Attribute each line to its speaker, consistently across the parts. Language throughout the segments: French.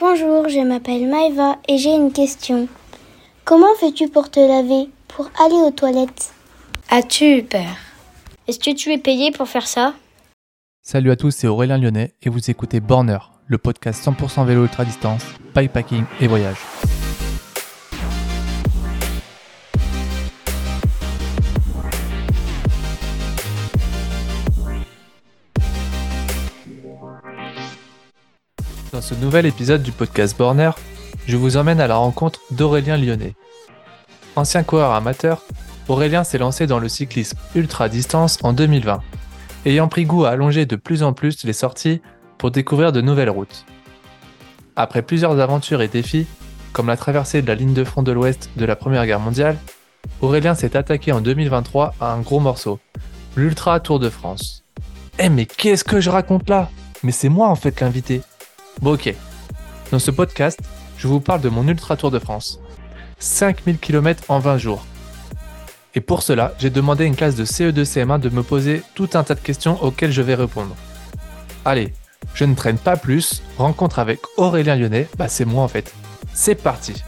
Speaker 1: Bonjour, je m'appelle Maëva et j'ai une question. Comment fais-tu pour te laver, pour aller aux toilettes?
Speaker 2: As-tu peur? Est-ce que tu es payé pour faire ça?
Speaker 3: Salut à tous, c'est Aurélien Lyonnais et vous écoutez Borner, le podcast 100% vélo ultra distance, bikepacking et voyage. Dans ce nouvel épisode du podcast Borner, je vous emmène à la rencontre d'Aurélien Lyonnais. Ancien coureur amateur, Aurélien s'est lancé dans le cyclisme ultra distance en 2020, ayant pris goût à allonger de plus en plus les sorties pour découvrir de nouvelles routes. Après plusieurs aventures et défis, comme la traversée de la ligne de front de l'Ouest de la Première Guerre mondiale, Aurélien s'est attaqué en 2023 à un gros morceau, l'Ultra Tour de France. Eh mais qu'est-ce que je raconte là? Mais c'est moi en fait l'invité. Bon ok. Dans ce podcast, je vous parle de mon Ultra Tour de France. 5000 km en 20 jours. Et pour cela, j'ai demandé à une classe de CE2-CM1 de me poser tout un tas de questions auxquelles je vais répondre. Allez, je ne traîne pas plus, rencontre avec Aurélien Lyonnais, bah c'est moi en fait. C'est parti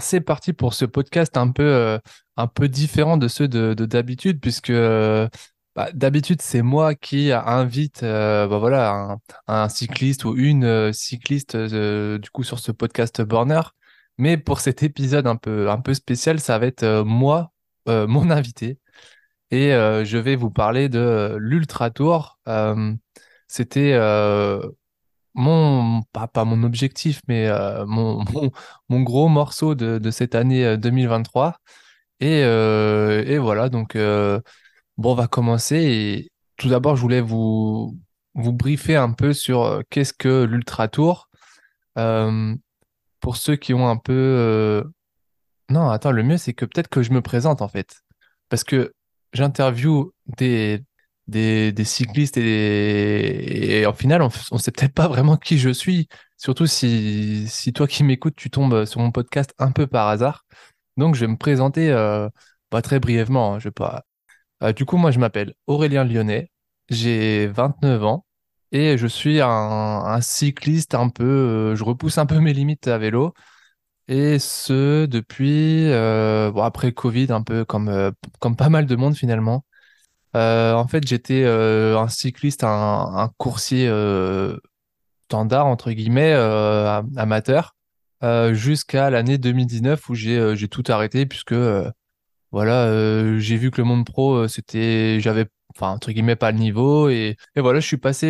Speaker 3: C'est parti pour ce podcast un peu, euh, différent de ceux de de d'habitude, puisque euh, bah, d'habitude c'est moi qui invite euh, bah, voilà, un, cycliste ou une cycliste du coup sur ce podcast Borner. Mais pour cet épisode un peu, un peu spécial, ça va être moi, mon invité. Et je vais vous parler de l'Ultra Tour. C'était mon, pas, pas mon objectif, mais euh, mon, mon, gros morceau de, de cette année euh, 2023. Et, euh, et voilà, donc euh, bon, on va commencer. Et tout d'abord, je voulais vous, vous briefer un peu sur euh, qu'est-ce que l'Ultra Tour. Euh, pour ceux qui ont un peu... euh, Non, attends, le mieux, c'est que peut-être que je me présente en fait. Parce que j'interviewe des, des, cyclistes et, en final, on, on sait peut-être pas vraiment qui je suis. Surtout si, si toi qui m'écoutes, tu tombes sur mon podcast un peu par hasard. Donc, je vais me présenter euh, pas très brièvement. hein, je pas... Euh, du coup, moi, je m'appelle Aurélien Lyonnais. J'ai 29 ans et je suis un, cycliste un peu. euh, je repousse un peu mes limites à vélo. Et ce, depuis, euh, bon, après Covid, un peu comme, euh, comme pas mal de monde finalement. Euh, en fait, j'étais euh, un cycliste, un, coursier euh, standard, entre guillemets, euh, am- amateur, jusqu'à l'année 2019 où j'ai tout arrêté puisque voilà, j'ai vu que le monde pro, c'était, j'avais, enfin, entre guillemets, pas le niveau. Et, voilà, je suis passé,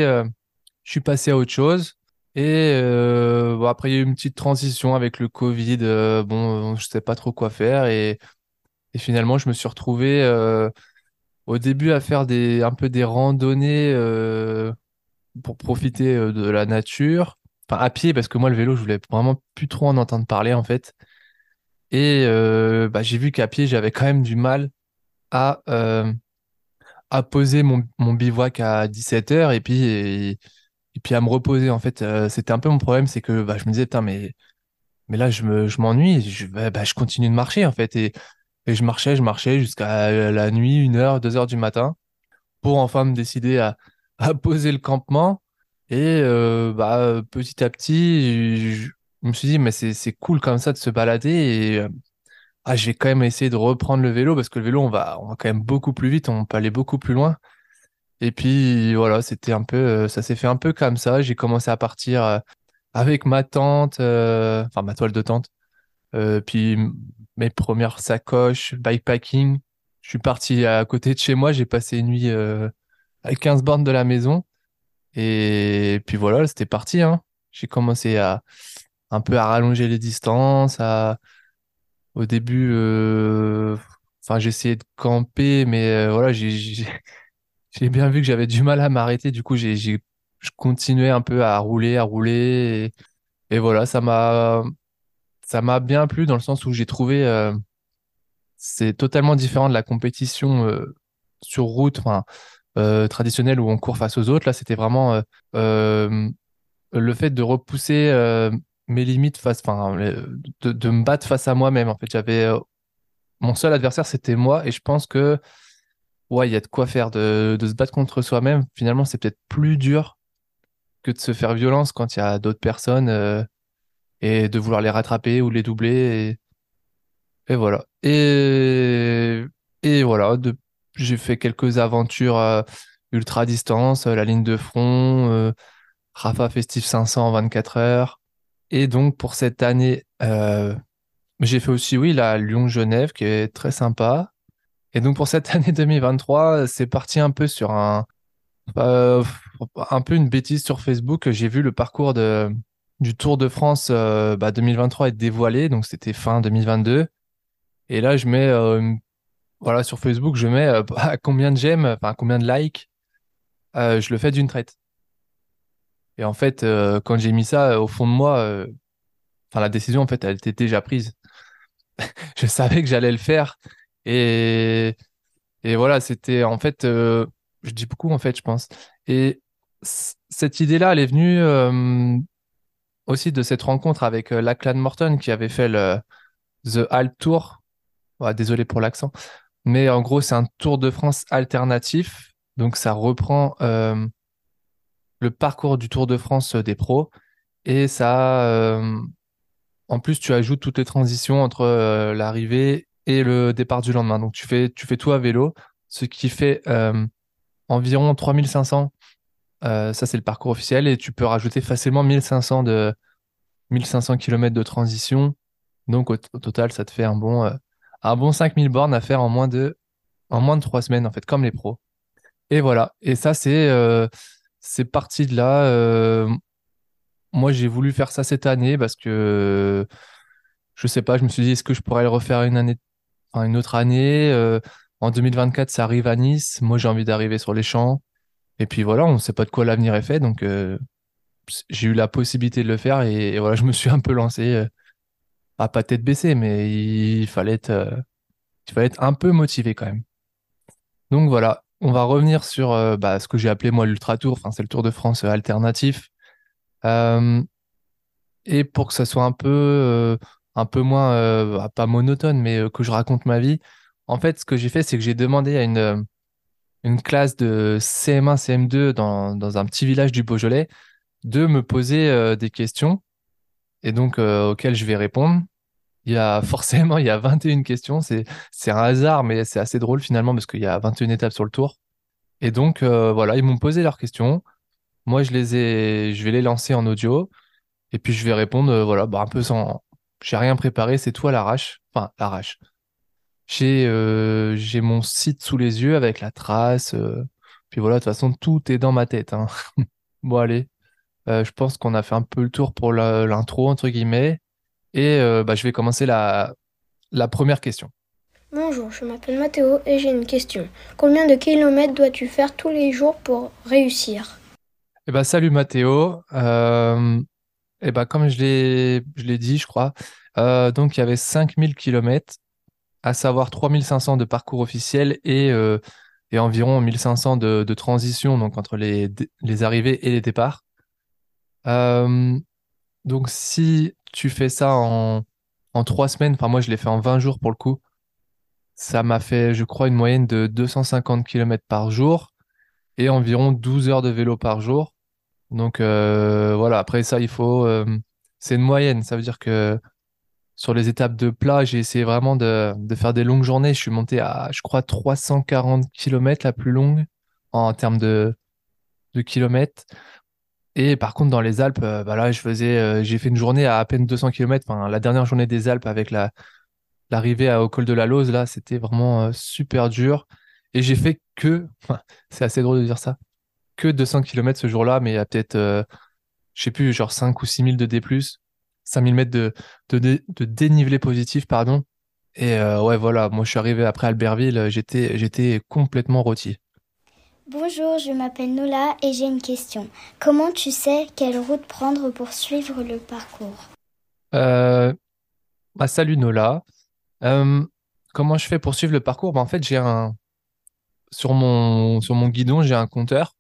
Speaker 3: je suis passé à autre chose. Et bon, après, il y a eu une petite transition avec le Covid. bon, je sais pas trop quoi faire. Et, finalement, je me suis retrouvé au début à faire des, un peu des randonnées euh, pour profiter euh, de la nature. Enfin, à pied, parce que moi, le vélo, je voulais vraiment plus trop en entendre parler, en fait. Et euh, bah, j'ai vu qu'à pied, j'avais quand même du mal à, à poser mon, mon bivouac à 17h et puis, et, puis à me reposer. En fait, c'était un peu mon problème, c'est que bah, je me disais, mais, mais là, je me, je m'ennuie, je, bah, bah, je continue de marcher, en fait. Et je marchais, je marchais jusqu'à la nuit, une heure, deux heures du matin, pour enfin me décider à, poser le campement. Et euh, bah, petit à petit, je, me suis dit, mais c'est, cool comme ça de se balader. Et euh, ah, je vais quand même essayer de reprendre le vélo parce que le vélo, on va, quand même beaucoup plus vite, on peut aller beaucoup plus loin. Et puis voilà, c'était un peu, euh, ça s'est fait un peu comme ça. J'ai commencé à partir euh, avec ma tente, euh, enfin ma toile de tente, euh, puis mes premières sacoches, bikepacking. Je suis parti à côté de chez moi, j'ai passé une nuit euh, à 15 bornes de la maison. Et puis voilà, c'était parti, hein. J'ai commencé à un peu à rallonger les distances, au début, euh, enfin, j'essayais de camper, mais euh, voilà, j'ai bien vu que j'avais du mal à m'arrêter. Du coup, je continuais un peu à rouler, à rouler. Et voilà, ça m'a, ça m'a bien plu dans le sens où j'ai trouvé, euh, c'est totalement différent de la compétition euh, sur route, euh, traditionnelle où on court face aux autres. Là, c'était vraiment euh, le fait de repousser mes limites face, de, me battre face à moi-même. En fait, j'avais mon seul adversaire, c'était moi, et je pense que ouais, il y a de quoi faire de, se battre contre soi-même. Finalement, c'est peut-être plus dur que de se faire violence quand il y a d'autres personnes et de vouloir les rattraper ou les doubler. Et, voilà. Et, et voilà, j'ai fait quelques aventures euh, ultra distance, euh, la ligne de front, Rafa Festif 500 en 24 heures. Et donc pour cette année, j'ai fait aussi, oui, la Lyon-Genève qui est très sympa. Et donc pour cette année 2023, c'est parti un peu sur un, euh, un peu une bêtise sur Facebook. J'ai vu le parcours de, du Tour de France 2023 euh, bah, être dévoilé, donc c'était fin 2022. Et là, je mets, euh, voilà, sur Facebook, je mets à combien de j'aime, enfin combien de likes, je le fais d'une traite. Et en fait, quand j'ai mis ça au fond de moi, enfin la décision en fait, elle était déjà prise. je savais que j'allais le faire. Et, et voilà, c'était en fait, euh, je dis beaucoup en fait, je pense. Et cette idée-là, elle est venue euh, aussi de cette rencontre avec euh, Lachlan Morton qui avait fait le The Alt Tour. désolé pour l'accent. Mais en gros, c'est un Tour de France alternatif. Donc, ça reprend le parcours du Tour de France des pros. Et ça, en plus, tu ajoutes toutes les transitions entre l'arrivée et le départ du lendemain. Donc tu fais, tu fais tout à vélo, ce qui fait euh, environ 3500. Euh, ça, c'est le parcours officiel. Et tu peux rajouter facilement 1500, de, 1500 km de transition. Donc au, total, ça te fait un bon, euh, un bon 5000 bornes à faire en moins de, en moins de 3 semaines, en fait, comme les pros. Et voilà. Et ça, c'est c'est parti de là. moi, j'ai voulu faire ça cette année parce que je sais pas, je me suis dit, est-ce que je pourrais le refaire une année une autre année? Euh, en 2024, ça arrive à Nice. Moi, j'ai envie d'arriver sur les champs. Et puis voilà, on ne sait pas de quoi l'avenir est fait. Donc, euh, j'ai eu la possibilité de le faire. Et, voilà, je me suis un peu lancé, euh, à pas tête baissée, mais il fallait être, il fallait être un peu motivé quand même. Donc voilà, on va revenir sur bah, ce que j'ai appelé moi l'Ultra Tour. Enfin, c'est le Tour de France alternatif. et pour que ça soit un peu un peu moins, euh, ah, pas monotone, mais euh, que je raconte ma vie. En fait, ce que j'ai fait, c'est que j'ai demandé à une, euh, une classe de CM1, CM2 dans, dans un petit village du Beaujolais de me poser des questions et donc auxquelles je vais répondre. Il y a forcément, il y a 21 questions. C'est, un hasard, mais c'est assez drôle finalement parce qu'il y a 21 étapes sur le tour. Et donc, voilà, ils m'ont posé leurs questions. Moi, je les ai, je vais les lancer en audio. Et puis, je vais répondre, voilà, bah, un peu sans, j'ai rien préparé, c'est tout à l'arrache. Enfin, l'arrache. J'ai euh, j'ai mon site sous les yeux avec la trace. Euh, puis voilà, de toute façon, tout est dans ma tête. Hein. Bon, allez. Euh, je pense qu'on a fait un peu le tour pour l'intro, entre guillemets. Et bah, je vais commencer la, la première question.
Speaker 1: Bonjour, je m'appelle Mathéo et j'ai une question. Combien de kilomètres dois-tu faire tous les jours pour réussir?
Speaker 3: Eh ben, salut Mathéo. Eh ben, comme je l'ai, je l'ai dit, je crois, euh, donc il y avait 5000 km, à savoir 3500 de parcours officiel et, euh, environ 1500 de, de transition, donc entre les, arrivées et les départs. Euh, donc si tu fais ça en, en 3 semaines, enfin moi je l'ai fait en 20 jours pour le coup, ça m'a fait, je crois, une moyenne de 250 km par jour et environ 12 heures de vélo par jour. Donc euh, voilà, après ça, il faut. C'est une moyenne. Ça veut dire que sur les étapes de plat, j'ai essayé vraiment de, faire des longues journées. Je suis monté à, je crois, 340 km la plus longue en termes de, kilomètres. Et par contre, dans les Alpes, euh, bah je faisais, j'ai fait une journée à à peine 200 km. Enfin, la dernière journée des Alpes avec la, l'arrivée au col de la Lose, là, c'était vraiment super dur. Et j'ai fait que, c'est assez drôle de dire ça, que 200 km ce jour-là, mais il y a peut-être, euh, je sais plus, genre 5 ou 6 000 de D+, 5000 mètres de, de, dénivelé positif, pardon. Et euh, ouais, voilà, moi je suis arrivé après Albertville, j'étais, j'étais complètement rôti.
Speaker 1: Bonjour, je m'appelle Nola et j'ai une question. Comment tu sais quelle route prendre pour suivre le parcours?
Speaker 3: Euh, bah, Salut Nola. comment je fais pour suivre le parcours? Bah, En fait, j'ai un. Sur mon, sur mon guidon, j'ai un compteur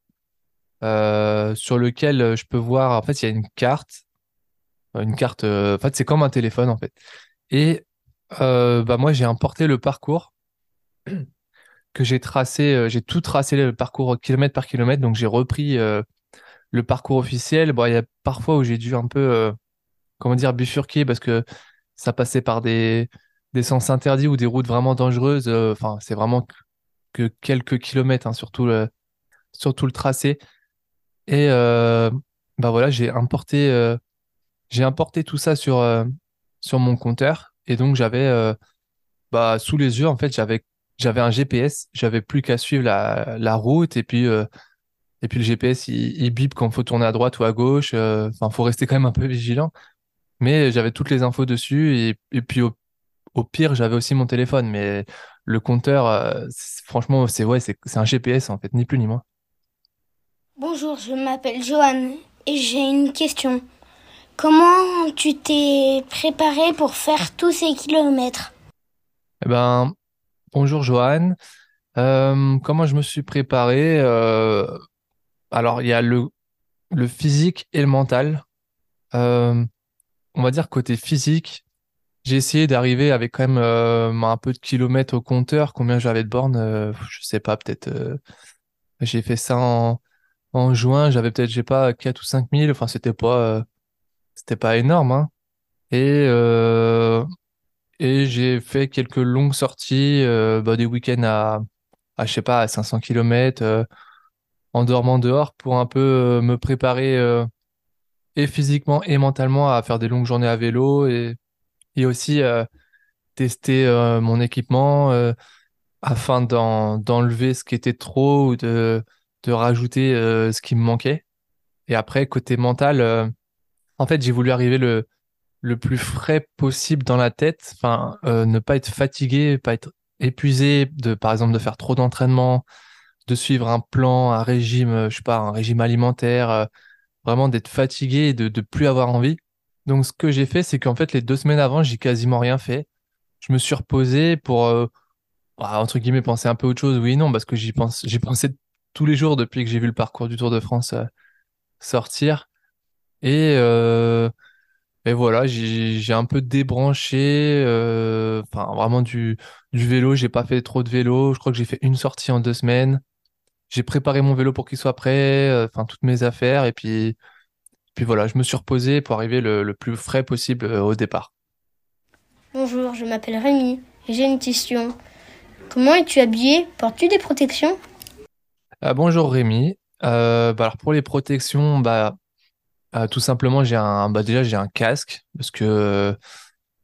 Speaker 3: euh, sur lequel euh, je peux voir, en fait, il y a une carte une carte. euh, en fait, c'est comme un téléphone en fait. Et euh, bah moi, j'ai importé le parcours que j'ai tracé. euh, j'ai tout tracé le parcours kilomètre par kilomètre. Donc j'ai repris euh, le parcours officiel. Bon, il y a parfois où j'ai dû un peu, euh, comment dire, bifurquer parce que ça passait par des des sens interdits ou des routes vraiment dangereuses. euh, Enfin, c'est vraiment que que quelques kilomètres, hein, surtout le surtout le tracé. Et euh, bah voilà, j'ai importé, euh, j'ai importé tout ça sur, euh, sur mon compteur. Et donc, j'avais euh, bah, sous les yeux, en fait, j'avais, j'avais un GPS. J'avais plus qu'à suivre la, la route. Et puis, euh, et puis le GPS, il, il bip quand il faut tourner à droite ou à gauche. Enfin, faut rester quand même un peu vigilant. Mais j'avais toutes les infos dessus. Et, et puis, au, pire, j'avais aussi mon téléphone. Mais le compteur, franchement, c'est ouais, c'est c'est un GPS, en fait, ni plus ni moins.
Speaker 4: Bonjour, je m'appelle Joanne et j'ai une question. Comment tu t'es préparé pour faire tous ces kilomètres
Speaker 3: Eh ben, bonjour Johan. Euh, comment je me suis préparé? Euh, alors, il y a le, physique et le mental. Euh, on va dire côté physique, j'ai essayé d'arriver avec quand même un peu de kilomètres au compteur. Combien j'avais de bornes? Je sais pas, peut-être. j'ai fait ça en, juin. J'avais peut-être, je sais pas, 4 ou cinq mille. Enfin, c'était pas, c'était pas énorme, hein. Et, euh, et j'ai fait quelques longues sorties, euh, bah, des week-ends à, à, je sais pas, à 500 km, en dormant dehors pour un peu euh, me préparer euh, et physiquement et mentalement à faire des longues journées à vélo et, et aussi euh, tester euh, mon équipement euh, afin d'en, d'enlever ce qui était trop ou de, de rajouter euh, ce qui me manquait. Et après, côté mental, euh, en fait, j'ai voulu arriver le, le plus frais possible dans la tête, enfin, euh, ne pas être fatigué, pas être épuisé, de, par exemple, de faire trop d'entraînement, de suivre un plan, un régime, euh, je sais pas, un régime alimentaire, euh, vraiment d'être fatigué et de, de plus avoir envie. Donc, ce que j'ai fait, c'est qu'en fait, les deux semaines avant, j'ai quasiment rien fait. Je me suis reposé pour, bah, entre guillemets, penser un peu autre chose. Oui, non, parce que j'y pense, j'y pensé tous les jours depuis que j'ai vu le parcours du Tour de France sortir. Et, euh, et voilà, j'ai j'ai un peu débranché, euh, enfin vraiment du, du vélo. J'ai pas fait trop de vélo. Je crois que j'ai fait une sortie en deux semaines. J'ai préparé mon vélo pour qu'il soit prêt, euh, enfin toutes mes affaires. Et puis, puis voilà, je me suis reposé pour arriver le, le plus frais possible euh, au départ.
Speaker 4: Bonjour, je m'appelle Rémi et j'ai une question. Comment es-tu habillé? Portes-tu des protections?
Speaker 3: Euh, bonjour Rémi. Euh, bah alors pour les protections, bah euh, tout simplement j'ai un, bah déjà j'ai un casque parce que euh,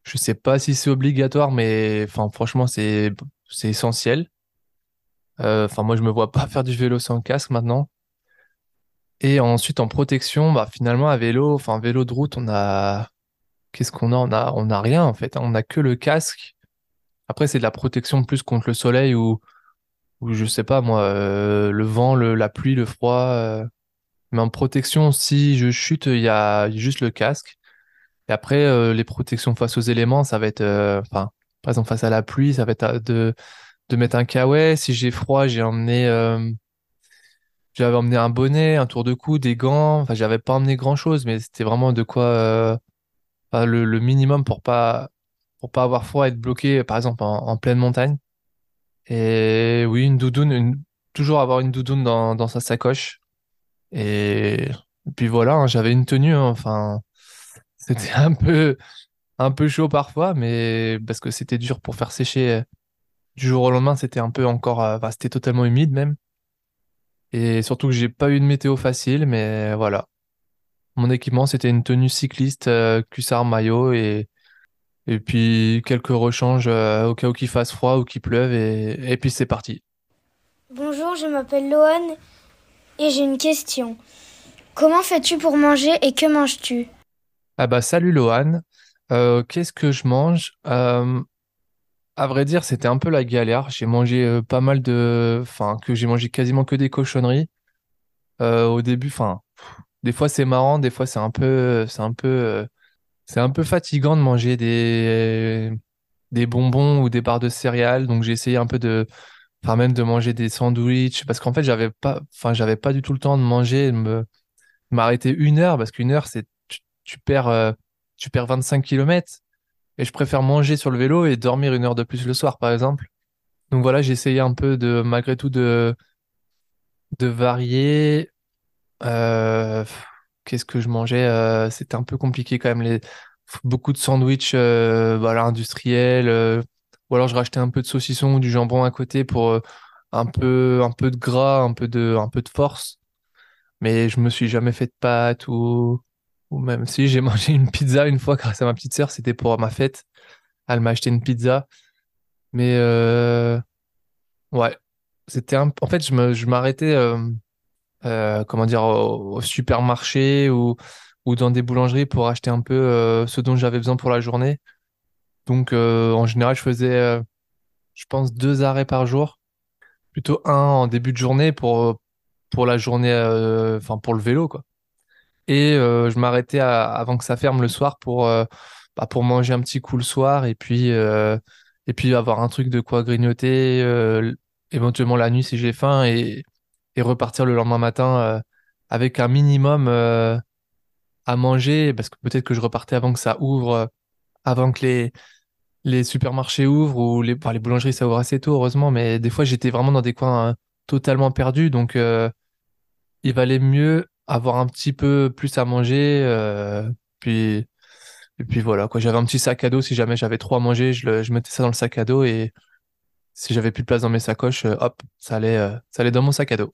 Speaker 3: je sais pas si c'est obligatoire, mais enfin franchement c'est c'est essentiel. Euh, Enfin moi je me vois pas faire du vélo sans casque maintenant. Et ensuite en protection, bah finalement à vélo, enfin vélo de route, on a qu'est-ce qu'on a? On a on a rien en fait. hein. On a que le casque. Après c'est de la protection plus contre le soleil ou ou je sais pas moi, euh, le vent, le, la pluie, le froid. Mais en protection, si je chute, il y a juste le casque. Et après, euh, les protections face aux éléments, ça va être, euh, par exemple face à la pluie, ça va être euh, de de mettre un kawaii. Si j'ai froid, j'ai emmené, j'avais emmené un bonnet, un tour de cou, des gants. Enfin, j'avais pas emmené grand-chose, mais c'était vraiment de quoi, le, minimum pour pas pour pas avoir froid, être bloqué, par exemple en, pleine montagne. Et oui, une doudoune, une- toujours avoir une doudoune dans, dans sa sacoche. Et, puis voilà, hein, j'avais une tenue, hein, enfin, c'était un peu, un peu chaud parfois, mais parce que c'était dur pour faire sécher. euh, Du jour au lendemain, c'était un peu encore, euh, enfin, c'était totalement humide même. Et surtout que j'ai pas eu de météo facile, mais voilà. Mon équipement, c'était une tenue cycliste, euh, cuissard maillot et, et puis quelques rechanges euh, au cas où qu'il fasse froid ou qu'il pleuve et, et puis c'est parti.
Speaker 4: Bonjour, je m'appelle Loane et j'ai une question. Comment fais-tu pour manger et que manges-tu?
Speaker 3: Ah bah salut Lohan. Euh, qu'est-ce que je mange? Euh, à vrai dire, c'était un peu la galère. J'ai mangé euh, pas mal de... Enfin, que j'ai mangé quasiment que des cochonneries. Au début, enfin, des fois c'est marrant, des fois c'est un peu... C'est un peu... C'est un peu fatigant de manger des... des bonbons ou des barres de céréales. Donc j'ai essayé un peu de... Enfin, même de manger des sandwichs. Parce qu'en fait, j'avais pas... Enfin, j'avais pas du tout le temps de manger, de m'arrêter une heure. Parce qu'une heure, c'est... Tu, perds... euh, tu perds 25 km. Et je préfère manger sur le vélo et dormir une heure de plus le soir, par exemple. Donc voilà, essayé un peu de, malgré tout, de, de varier. Euh, qu'est-ce que je mangeais? Euh, c'était un peu compliqué quand même. Les, beaucoup de sandwichs euh, voilà, industriels. Ou alors je rachetais un peu de saucisson ou du jambon à côté pour euh, un peu, un peu de gras, un peu de, un peu de force. Mais je me suis jamais fait de pâtes ou, même si j'ai mangé une pizza une fois grâce à ma petite sœur, c'était pour ma fête. Elle m'a acheté une pizza. Mais euh, ouais, c'était un... En fait, je m'arrêtais, euh, euh, comment dire, au, au supermarché ou, ou dans des boulangeries pour acheter un peu euh, ce dont j'avais besoin pour la journée. Donc, euh, en général, je faisais, euh, je pense, deux arrêts par jour. Plutôt un en début de journée pour, pour la journée, euh, enfin, pour le vélo, quoi. Et euh, je m'arrêtais avant que ça ferme le soir pour, euh, bah, pour manger un petit coup le soir et puis, euh, et puis avoir un truc de quoi grignoter, euh, éventuellement la nuit si j'ai faim et, repartir le lendemain matin euh, avec un minimum euh, à manger parce que peut-être que je repartais avant que ça ouvre, euh, avant que les, les supermarchés ouvrent ou les, enfin, les boulangeries ça ouvre assez tôt heureusement, mais des fois j'étais vraiment dans des coins euh, totalement perdus donc euh, il valait mieux avoir un petit peu plus à manger. euh, puis, et puis voilà, quoi. J'avais un petit sac à dos. Si jamais j'avais trop à manger, je, le- je mettais ça dans le sac à dos. Et si j'avais plus de place dans mes sacoches, euh, hop, ça allait, ça allait dans mon sac à dos.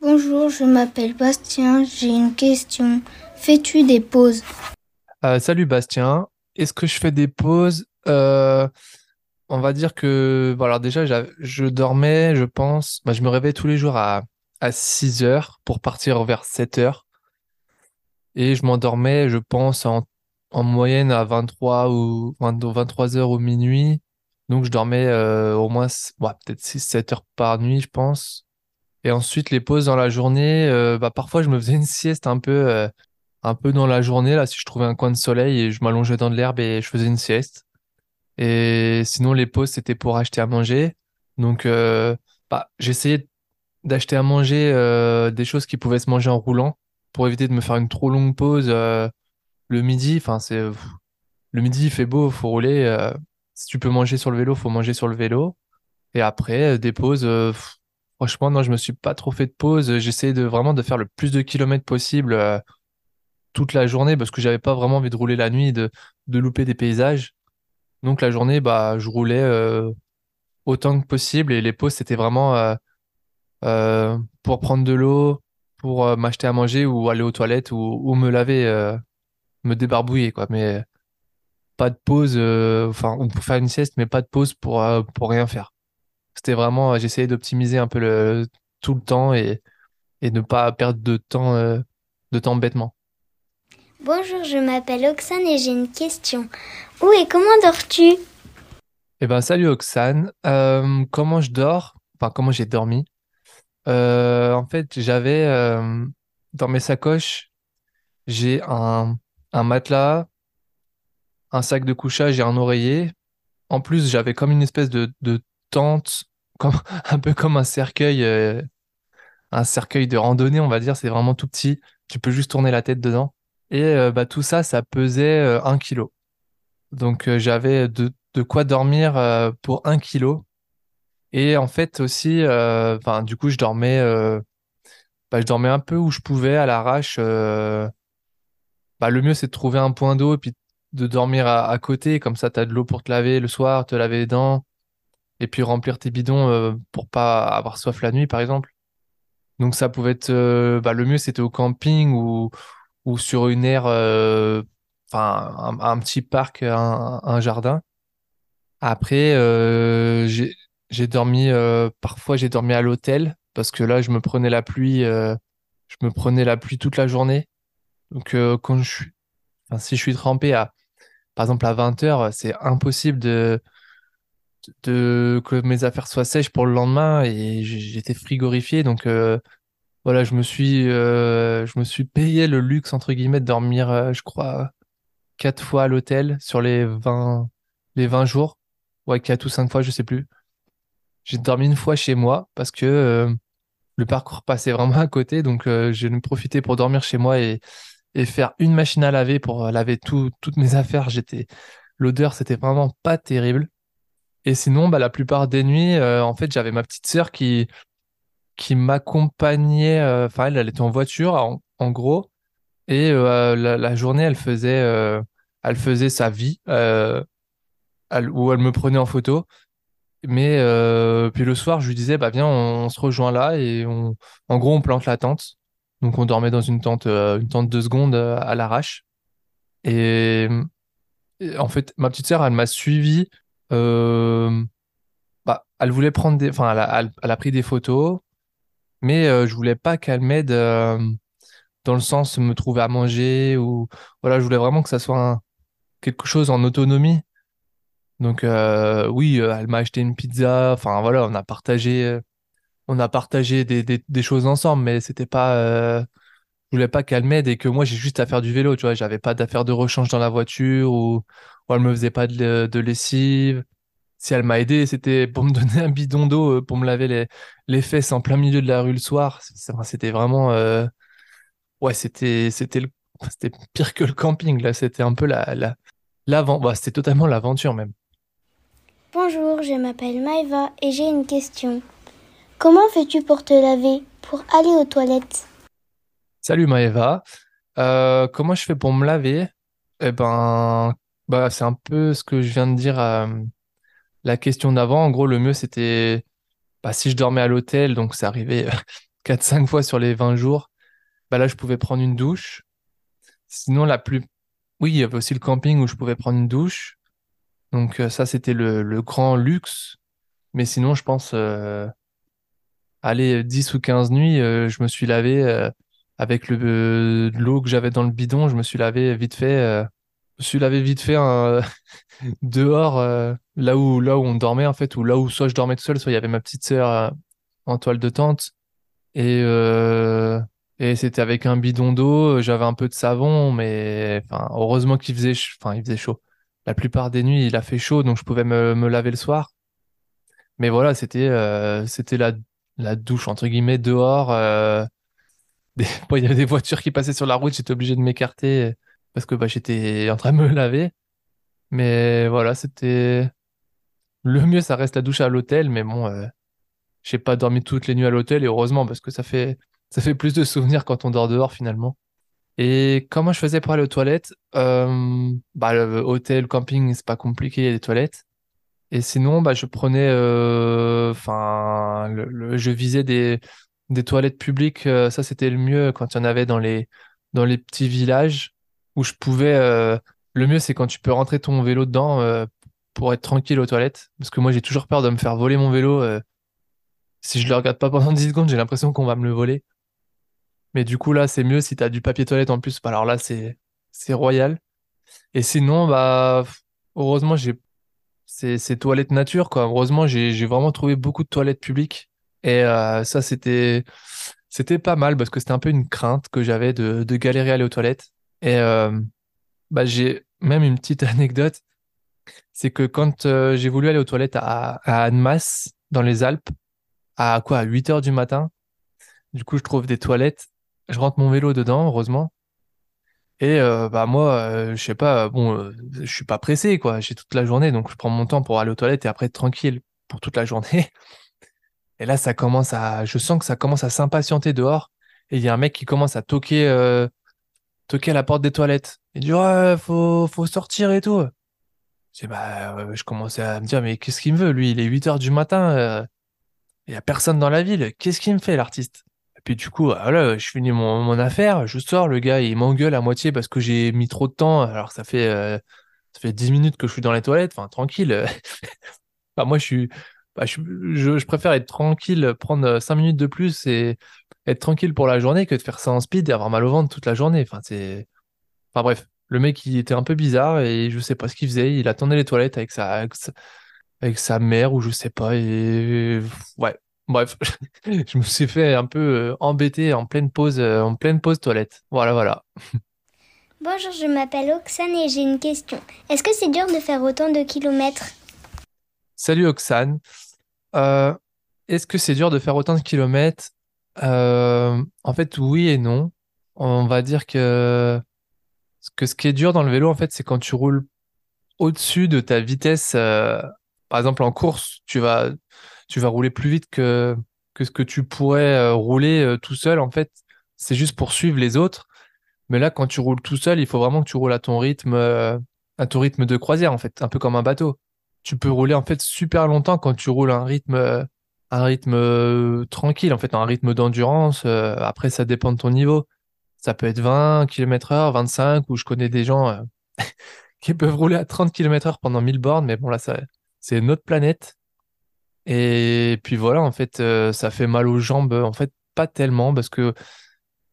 Speaker 4: Bonjour, je m'appelle Bastien, j'ai une question. Fais-tu des pauses?
Speaker 3: Salut Bastien. Est-ce que je fais des pauses? Euh, on va dire que, alors déjà, je dormais, je pense, bah, je me réveillais tous les jours à, à 6 heures pour partir vers 7 heures. Et je m'endormais, je pense, en, en moyenne à 23 ou 20 23 heures ou minuit. Donc, je dormais euh, au moins, ouais, peut-être 6-7 heures par nuit, je pense. Et ensuite, les pauses dans la journée, euh, bah, parfois, je me faisais une sieste un peu, un peu dans la journée, là, si je trouvais un coin de soleil et je m'allongeais dans de l'herbe et je faisais une sieste. Et sinon, les pauses, c'était pour acheter à manger. Donc, euh, bah, j'essayais d'acheter à manger euh, des choses qui pouvaient se manger en roulant pour éviter de me faire une trop longue pause euh, le midi. Enfin, c'est le midi, il fait beau, faut rouler. si tu peux manger sur le vélo, faut manger sur le vélo. Et après, des pauses. franchement, non, je me suis pas trop fait de pause. J'essayais vraiment de faire le plus de kilomètres possible toute la journée parce que j'avais pas vraiment envie de rouler la nuit, de de louper des paysages. Donc la journée, bah, je roulais euh, autant que possible et les pauses, c'était vraiment euh, euh, pour prendre de l'eau, pour m'acheter à manger ou aller aux toilettes ou, ou me laver, me débarbouiller, quoi. Mais pas de pause, enfin, on peut faire une sieste, mais pas de pause pour, pour rien faire. C'était vraiment, j'essayais d'optimiser un peu tout le temps et, ne pas perdre de temps, de temps bêtement.
Speaker 1: Bonjour, je m'appelle Oxane et j'ai une question. Où et comment dors-tu?
Speaker 3: Eh ben, salut Oxane. Euh, comment je dors? Enfin, comment j'ai dormi? Euh, en fait, j'avais euh, dans mes sacoches, j'ai un, un matelas, un sac de couchage et un oreiller. En plus, j'avais comme une espèce de, tente, comme, un peu comme un cercueil, un cercueil de randonnée, on va dire. C'est vraiment tout petit. Tu peux juste tourner la tête dedans. Et euh, bah, tout ça, ça pesait euh, un kilo. Donc, euh, j'avais de, quoi dormir pour un kilo. Et en fait aussi, du coup, je dormais, bah, je dormais un peu où je pouvais à l'arrache. bah, le mieux, c'est de trouver un point d'eau et puis de dormir à, côté. Comme ça, tu as de l'eau pour te laver le soir, te laver les dents et puis remplir tes bidons pour pas avoir soif la nuit, par exemple. Donc, ça pouvait être, bah, le mieux, c'était au camping ou, ou sur une aire, euh, un, petit parc, un, jardin. Après, euh, j'ai dormi euh, parfois j'ai dormi à l'hôtel parce que là je me prenais la pluie je me prenais la pluie toute la journée. Donc quand je si je suis trempé à par exemple à 20 heures, c'est impossible de de que mes affaires soient sèches pour le lendemain et j'étais frigorifié donc voilà, je me suis euh, je me suis payé le luxe entre guillemets de dormir euh, je crois quatre fois à l'hôtel sur les 20 les 20 jours. Ouais, quatre ou cinq fois, je sais plus. J'ai dormi une fois chez moi parce que euh, le parcours passait vraiment à côté, donc j'ai profité pour dormir chez moi et, faire une machine à laver pour laver tout, toutes mes affaires. J'étais, l'odeur, c'était vraiment pas terrible. Et sinon, bah, la plupart des nuits, en fait, j'avais ma petite sœur qui, qui m'accompagnait. euh, Enfin, elle, était en voiture, en, gros. Et euh, la, journée, elle faisait, euh, elle faisait sa vie, où elle me prenait en photo. Mais puis le soir, je lui disais, bah viens, on, se rejoint là et on, en gros, on plante la tente. Donc on dormait dans une tente, euh, une tente de secondes à l'arrache. Et, en fait, ma petite sœur, elle m'a suivi. bah, elle voulait prendre enfin, elle a pris des photos, mais euh, je voulais pas qu'elle m'aide euh, dans le sens me trouver à manger ou voilà, je voulais vraiment que ça soit quelque chose en autonomie. Donc euh, oui, euh, elle m'a acheté une pizza. Enfin voilà, on a partagé, on a partagé des, choses ensemble, mais c'était pas, je voulais pas qu'elle m'aide et que moi j'ai juste à faire du vélo. Tu vois, j'avais pas d'affaires de rechange dans la voiture ou, ou elle me faisait pas de lessive. Si elle m'a aidé, c'était pour me donner un bidon d'eau euh, pour me laver les, les fesses en plein milieu de la rue le soir. C'était vraiment, euh, ouais, c'était, c'était le- c'était pire que le camping là. C'était un peu la, la, l'avent, bah, c'était totalement l'aventure même.
Speaker 1: Bonjour, je m'appelle Maëva et j'ai une question. Comment fais-tu pour te laver, pour aller aux toilettes?
Speaker 3: Salut Maëva. Euh, comment je fais pour me laver? Eh ben, bah, c'est un peu ce que je viens de dire à la question d'avant. En gros, le mieux, c'était bah, si je dormais à l'hôtel, donc arrivé quatre cinq fois sur les 20 jours, bah là, je pouvais prendre une douche. Sinon, la plus... Oui, il y avait aussi le camping où je pouvais prendre une douche. Donc euh, ça, c'était le, grand luxe. Mais sinon, je pense, euh, aller 10 ou 15 nuits, euh, je me suis lavé avec le, l'eau que j'avais dans le bidon, je me suis lavé vite fait. je me suis lavé vite fait dehors, là où, là où on dormait en fait, ou là où soit je dormais tout seul, soit il y avait ma petite sœur euh, en toile de tente. Et, euh, et c'était avec un bidon d'eau, j'avais un peu de savon, mais enfin, heureusement qu'il faisait, enfin, il faisait chaud. La plupart des nuits, il a fait chaud, donc je pouvais me, me laver le soir. Mais voilà, c'était euh, c'était la, la douche, entre guillemets, dehors. euh, des- il y avait des voitures qui passaient sur la route, j'étais obligé de m'écarter parce que bah, j'étais en train de me laver. Mais voilà, c'était... Le mieux, ça reste la douche à l'hôtel, mais bon, euh, j'ai pas dormi toutes les nuits à l'hôtel, et heureusement, parce que ça fait, ça fait plus de souvenirs quand on dort dehors, finalement. Et comment je faisais pour aller aux toilettes? Euh, bah, le hôtel, camping, c'est pas compliqué, il y a des toilettes. Et sinon, bah, je prenais, euh, enfin, je visais des, des toilettes publiques. euh, ça, c'était le mieux quand il y en avait dans les, dans les petits villages où je pouvais. le mieux, c'est quand tu peux rentrer ton vélo dedans pour être tranquille aux toilettes. Parce que moi, j'ai toujours peur de me faire voler mon vélo. euh, si je le regarde pas pendant 10 secondes, j'ai l'impression qu'on va me le voler. Mais du coup, là, c'est mieux si tu as du papier toilette en plus. Bah, alors là, c'est, royal. Et sinon, bah, heureusement, j'ai c'est c'est toilettes nature, quoi. Heureusement, j'ai vraiment trouvé beaucoup de toilettes publiques. Et euh, ça, c'était c'était pas mal parce que c'était un peu une crainte que j'avais de, de galérer à aller aux toilettes. Et euh, bah, j'ai même une petite anecdote. C'est que quand euh, j'ai voulu aller aux toilettes à, à Annemasse, dans les Alpes, à quoi, à 8 heures du matin, du coup, je trouve des toilettes. Je rentre mon vélo dedans, heureusement. Et euh, bah moi, euh, je sais pas, bon, je suis pas pressé, quoi. J'ai toute la journée, donc je prends mon temps pour aller aux toilettes et après être tranquille pour toute la journée. Et là, ça commence à, je sens que ça commence à s'impatienter dehors. Et il y a un mec qui commence à toquer, toquer à la porte des toilettes. Il dit, ouais, faut, faut sortir et tout. C'est bah, euh, je commençais à me dire, mais qu'est-ce qu'il me veut, lui? Il est 8 heures du matin, euh, il y a personne dans la ville. Qu'est-ce qu'il me fait, l'artiste? Et puis du coup, voilà, je finis mon, mon affaire, je sors, le gars, il m'engueule à moitié parce que j'ai mis trop de temps. Alors ça fait, euh, ça fait 10 minutes que je suis dans les toilettes, enfin, tranquille. Bah, moi, je suis, bah, je, je, je préfère être tranquille, prendre euh, 5 minutes de plus et être tranquille pour la journée que de faire ça en speed et avoir mal au ventre toute la journée. Enfin, bref. Le mec, il était un peu bizarre et je sais pas ce qu'il faisait. Il attendait les toilettes avec sa, avec sa, mère ou je sais pas. Et ouais, bref. Je me suis fait un peu euh, embêter en pleine pause, euh, en pleine pause toilette. Voilà, voilà.
Speaker 1: Bonjour, je m'appelle Oxane et j'ai une question. Est-ce que c'est dur de faire autant de kilomètres?
Speaker 3: Salut Oxane. Euh, est-ce que c'est dur de faire autant de kilomètres? Euh, en fait, oui et non. on va dire que, que ce qui est dur dans le vélo, en fait, c'est quand tu roules au-dessus de ta vitesse. euh, par exemple, en course, tu vas, tu vas rouler plus vite que, que ce que tu pourrais euh, rouler euh, tout seul. En fait, c'est juste pour suivre les autres. Mais là, quand tu roules tout seul, il faut vraiment que tu roules à ton rythme, à ton rythme de croisière, en fait, un peu comme un bateau. Tu peux rouler en fait super longtemps quand tu roules à un rythme, un rythme tranquille, en fait, un rythme d'endurance. Après, ça dépend de ton niveau. Ça peut être 20 km heure, 25, ou je connais des gens euh, qui peuvent rouler à 30 km heure pendant 1000 bornes, mais bon, là, c'est une autre planète. Et puis voilà, en fait, euh, ça fait mal aux jambes. En fait, pas tellement, parce que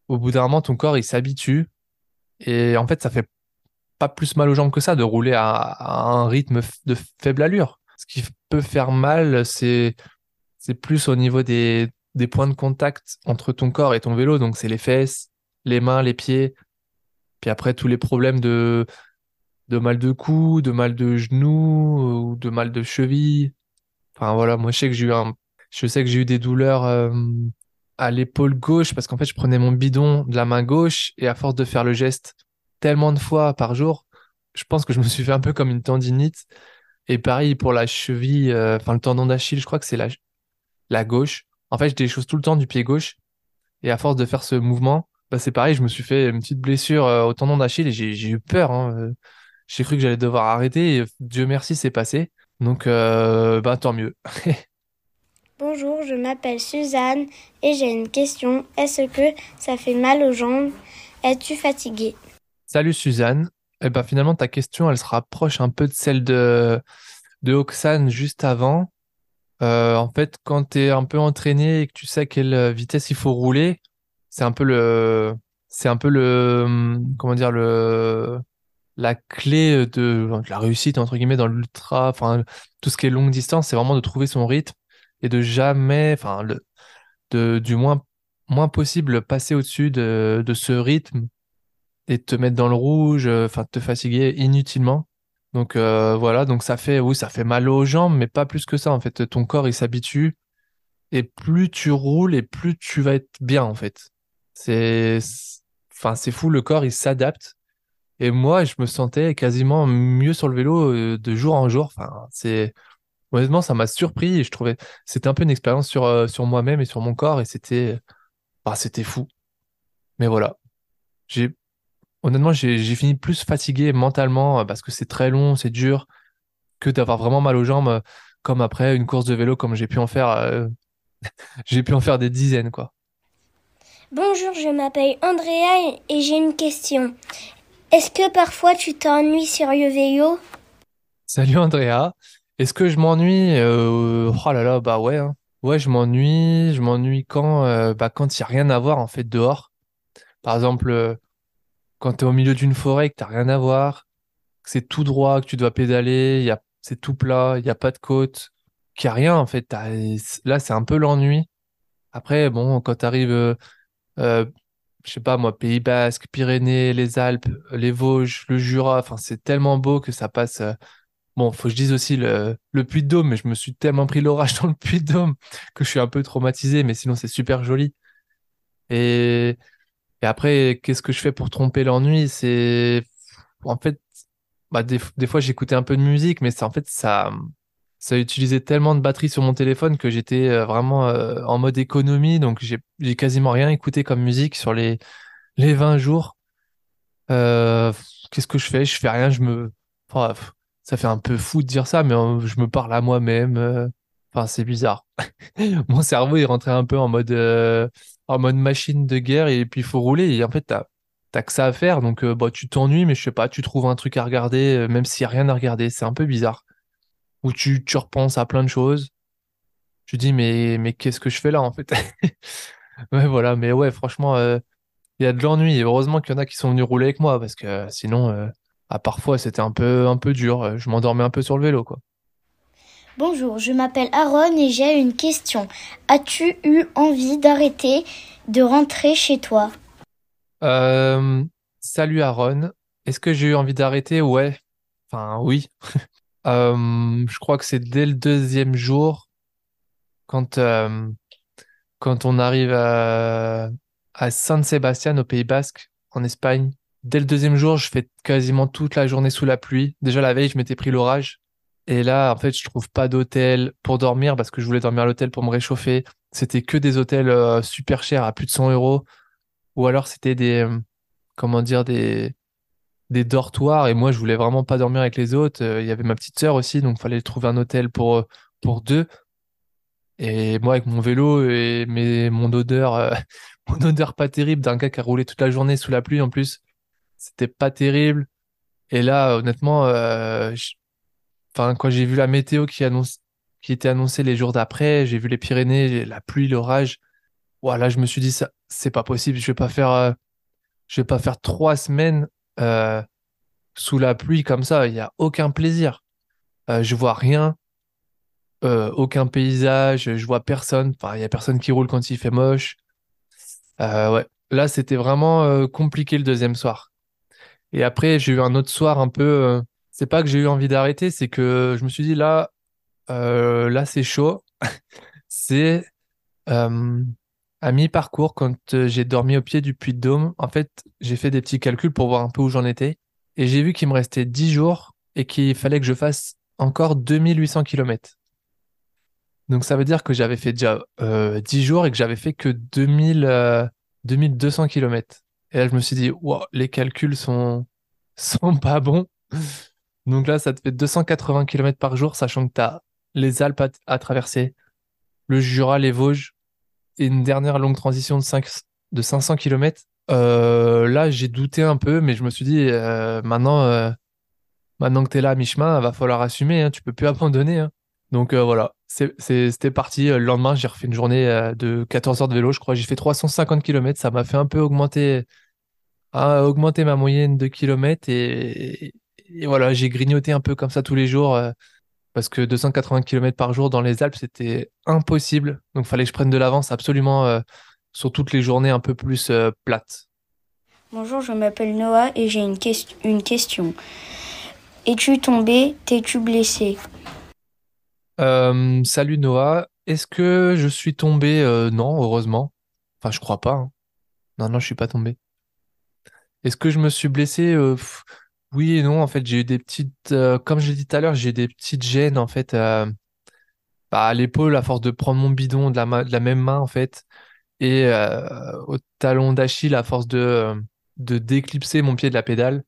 Speaker 3: au bout d'un moment, ton corps, il s'habitue. Et en fait, ça fait pas plus mal aux jambes que ça de rouler à, un rythme de faible allure. Ce qui peut faire mal, c'est c'est plus au niveau des, des points de contact entre ton corps et ton vélo. Donc, c'est les fesses, les mains, les pieds. Puis après, tous les problèmes de, de mal de cou, de mal de genou ou de mal de cheville. Enfin, voilà, moi, je sais que j'ai eu un, je sais que j'ai eu des douleurs euh, à l'épaule gauche parce qu'en fait, je prenais mon bidon de la main gauche et à force de faire le geste tellement de fois par jour, je pense que je me suis fait un peu comme une tendinite. Et pareil pour la cheville, euh, enfin le tendon d'Achille, je crois que c'est la, la gauche. En fait, je déchausse tout le temps du pied gauche. Et à force de faire ce mouvement, bah, c'est pareil, je me suis fait une petite blessure euh, au tendon d'Achille et j'ai eu peur. hein, euh. J'ai cru que j'allais devoir arrêter et Dieu merci, c'est passé. Donc, euh, bah, tant mieux.
Speaker 4: Bonjour, je m'appelle Suzanne et j'ai une question. Est-ce que ça fait mal aux jambes? Es-tu fatiguée
Speaker 3: Salut Suzanne. Eh ben, finalement, ta question, elle se rapproche un peu de celle de, de Oxane juste avant. Euh, en fait, quand tu es un peu entraîné et que tu sais à quelle vitesse il faut rouler, c'est un peu le, c'est un peu le, comment dire, le, la clé de, la réussite, entre guillemets, dans l'ultra, enfin, tout ce qui est longue distance, c'est vraiment de trouver son rythme et de jamais, enfin, le, de, du moins, moins possible passer au-dessus de, de ce rythme et te mettre dans le rouge, euh, enfin, te fatiguer inutilement. Donc euh, voilà, donc ça fait, oui, ça fait mal aux jambes, mais pas plus que ça. En fait, ton corps, il s'habitue et plus tu roules et plus tu vas être bien, en fait. C'est, enfin, c'est fou, le corps, il s'adapte. Et moi, je me sentais quasiment mieux sur le vélo euh, de jour en jour. Enfin, c'est, honnêtement, ça m'a surpris et je trouvais, c'était un peu une expérience sur, euh, sur moi-même et sur mon corps et c'était, bah, c'était fou. Mais voilà, j'ai, honnêtement, j'ai, fini plus fatigué mentalement euh, parce que c'est très long, c'est dur, que d'avoir vraiment mal aux jambes, comme après une course de vélo, comme j'ai pu en faire, j'ai pu en faire des dizaines, quoi.
Speaker 4: Bonjour, je m'appelle Andrea et j'ai une question. Est-ce que parfois tu t'ennuies sur le vélo?
Speaker 3: Salut Andrea. Est-ce que je m'ennuie? Euh, Oh là là, bah ouais. hein. Ouais, je m'ennuie. Je m'ennuie quand, euh, bah, quand il n'y a rien à voir en fait dehors. Par exemple, euh, quand tu es au milieu d'une forêt, que tu rien à voir, que c'est tout droit, que tu dois pédaler, a... c'est tout plat, il n'y a pas de côte, qu'il n'y a rien en fait. Là, c'est un peu l'ennui. Après, bon, quand tu arrives, je sais pas moi, Pays Basque, Pyrénées, les Alpes, les Vosges, le Jura, enfin, c'est tellement beau que ça passe. euh, Bon, faut que je dise aussi le, le Puy-de-Dôme, mais je me suis tellement pris l'orage dans le Puy-de-Dôme que je suis un peu traumatisé, mais sinon c'est super joli. Et, et après, qu'est-ce que je fais pour tromper l'ennui? C'est, en fait, bah, des, des fois j'écoutais un peu de musique, mais ça, en fait, ça, ça utilisait tellement de batterie sur mon téléphone que j'étais euh, vraiment euh, en mode économie, donc j'ai, quasiment rien écouté comme musique sur les, les 20 jours. Euh, qu'est-ce que je fais? Je fais rien, je me... Enfin, ça fait un peu fou de dire ça, mais je me parle à moi-même. Enfin, c'est bizarre. Mon cerveau est rentré un peu en mode, en mode machine de guerre et puis il faut rouler. Et en fait, t'as, t'as que ça à faire. Donc, bah, tu t'ennuies, mais je sais pas, tu trouves un truc à regarder, même s'il y a rien à regarder. C'est un peu bizarre. Ou tu, tu repenses à plein de choses. Tu dis, mais, mais qu'est-ce que je fais là, en fait? Ouais, voilà. Mais ouais, franchement, euh, il y a de l'ennui. Et heureusement qu'il y en a qui sont venus rouler avec moi parce que euh, sinon, euh, ah, parfois, c'était un peu, un peu dur. Je m'endormais un peu sur le vélo, quoi.
Speaker 1: Bonjour, je m'appelle Aaron et j'ai une question. As-tu eu envie d'arrêter de rentrer chez toi?
Speaker 3: Euh, salut Aaron. Est-ce que j'ai eu envie d'arrêter? Ouais. Enfin, oui. Euh, je crois que c'est dès le deuxième jour, quand, euh, on arrive à, San Sebastian au Pays Basque, en Espagne. Dès le deuxième jour, je fais quasiment toute la journée sous la pluie. Déjà la veille, je m'étais pris l'orage. Et là, en fait, je trouve pas d'hôtel pour dormir parce que je voulais dormir à l'hôtel pour me réchauffer. C'était que des hôtels euh, super chers à plus de 100 euros. Ou alors c'était des, comment dire, des, des dortoirs. Et moi, je voulais vraiment pas dormir avec les autres. Euh, Il y avait ma petite sœur aussi, donc fallait trouver un hôtel pour, pour deux. Et moi, avec mon vélo et mes, mon odeur, mon odeur pas terrible d'un gars qui a roulé toute la journée sous la pluie en plus, c'était pas terrible. Et là, honnêtement, enfin, quand j'ai vu la météo qui annonce, qui était annoncée les jours d'après, j'ai vu les Pyrénées, la pluie, l'orage. Voilà, je me suis dit ça, c'est pas possible. Je vais pas faire, euh, je vais pas faire trois semaines euh, sous la pluie comme ça. Il y a aucun plaisir. Euh, je vois rien, euh, aucun paysage. Je vois personne. Il y a personne qui roule quand il fait moche. Ouais, là, c'était vraiment compliqué le deuxième soir. Et après, j'ai eu un autre soir un peu. c'est pas que j'ai eu envie d'arrêter, c'est que je me suis dit là, là, c'est chaud. C'est à mi-parcours, quand euh, j'ai dormi au pied du Puy de Dôme, en fait, j'ai fait des petits calculs pour voir un peu où j'en étais. Et j'ai vu qu'il me restait 10 jours et qu'il fallait que je fasse encore 2800 km. Donc ça veut dire que j'avais fait déjà euh, 10 jours et que j'avais fait que 2000, euh, 2200 km. Et là, je me suis dit, wow, les calculs sont, sont pas bons. Donc là, ça te fait 280 km par jour, sachant que tu as les Alpes à traverser, le Jura, les Vosges, une dernière longue transition de, 5, de 500 km. Euh, là, j'ai douté un peu, mais je me suis dit, euh, maintenant, euh, maintenant que tu es là à mi-chemin, va falloir assumer, hein, tu peux plus abandonner. hein. Donc voilà, c'était parti. Le lendemain, j'ai refait une journée de 14 heures de vélo, je crois. J'ai fait 350 km, ça m'a fait un peu augmenter, augmenter ma moyenne de kilomètres et, et voilà, j'ai grignoté un peu comme ça tous les jours parce que 280 km par jour dans les Alpes, c'était impossible. Donc, il fallait que je prenne de l'avance absolument euh, sur toutes les journées un peu plus euh, plates.
Speaker 2: Bonjour, je m'appelle Noah et j'ai une, ques- une question. Es-tu tombé? T'es-tu blessé?
Speaker 3: Euh, salut Noah, est-ce que je suis tombé? Non, heureusement. Enfin, je crois pas. hein. Non, non, je suis pas tombé. Est-ce que je me suis blessé? Pff, oui et non. En fait, j'ai eu des petites, euh, comme je l'ai dit tout à l'heure, j'ai eu des petites gênes en fait euh, bah, à l'épaule à force de prendre mon bidon de la, même main en fait et euh, au talon d'Achille à force de, de d'éclipser mon pied de la pédale.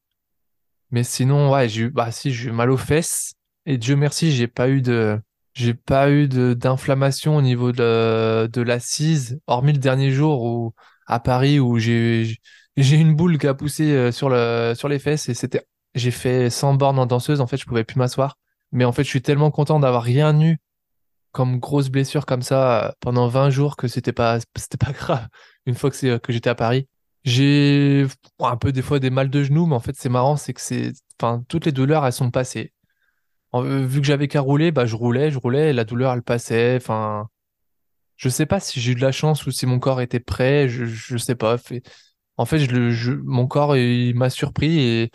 Speaker 3: Mais sinon, ouais, j'ai eu, bah si, j'ai eu mal aux fesses et Dieu merci, j'ai pas eu de, j'ai pas eu de d'inflammation au niveau de, de l'assise, hormis le dernier jour à Paris où j'ai j'ai une boule qui a poussé euh, sur le sur les fesses et c'était, j'ai fait 100 bornes en danseuse. En fait, je pouvais plus m'asseoir. Mais en fait, je suis tellement content d'avoir rien eu comme grosse blessure comme ça euh, pendant 20 jours que c'était pas c'était pas grave une fois que c'est que j'étais à Paris. J'ai un peu des fois des mal de genoux, mais en fait c'est marrant, c'est que c'est enfin toutes les douleurs elles sont passées. Euh, vu que j'avais qu'à rouler, bah je roulais, je roulais la douleur elle passait. Enfin, je sais pas si j'ai eu de la chance ou si mon corps était prêt, je je sais pas. En fait, je mon corps il m'a surpris et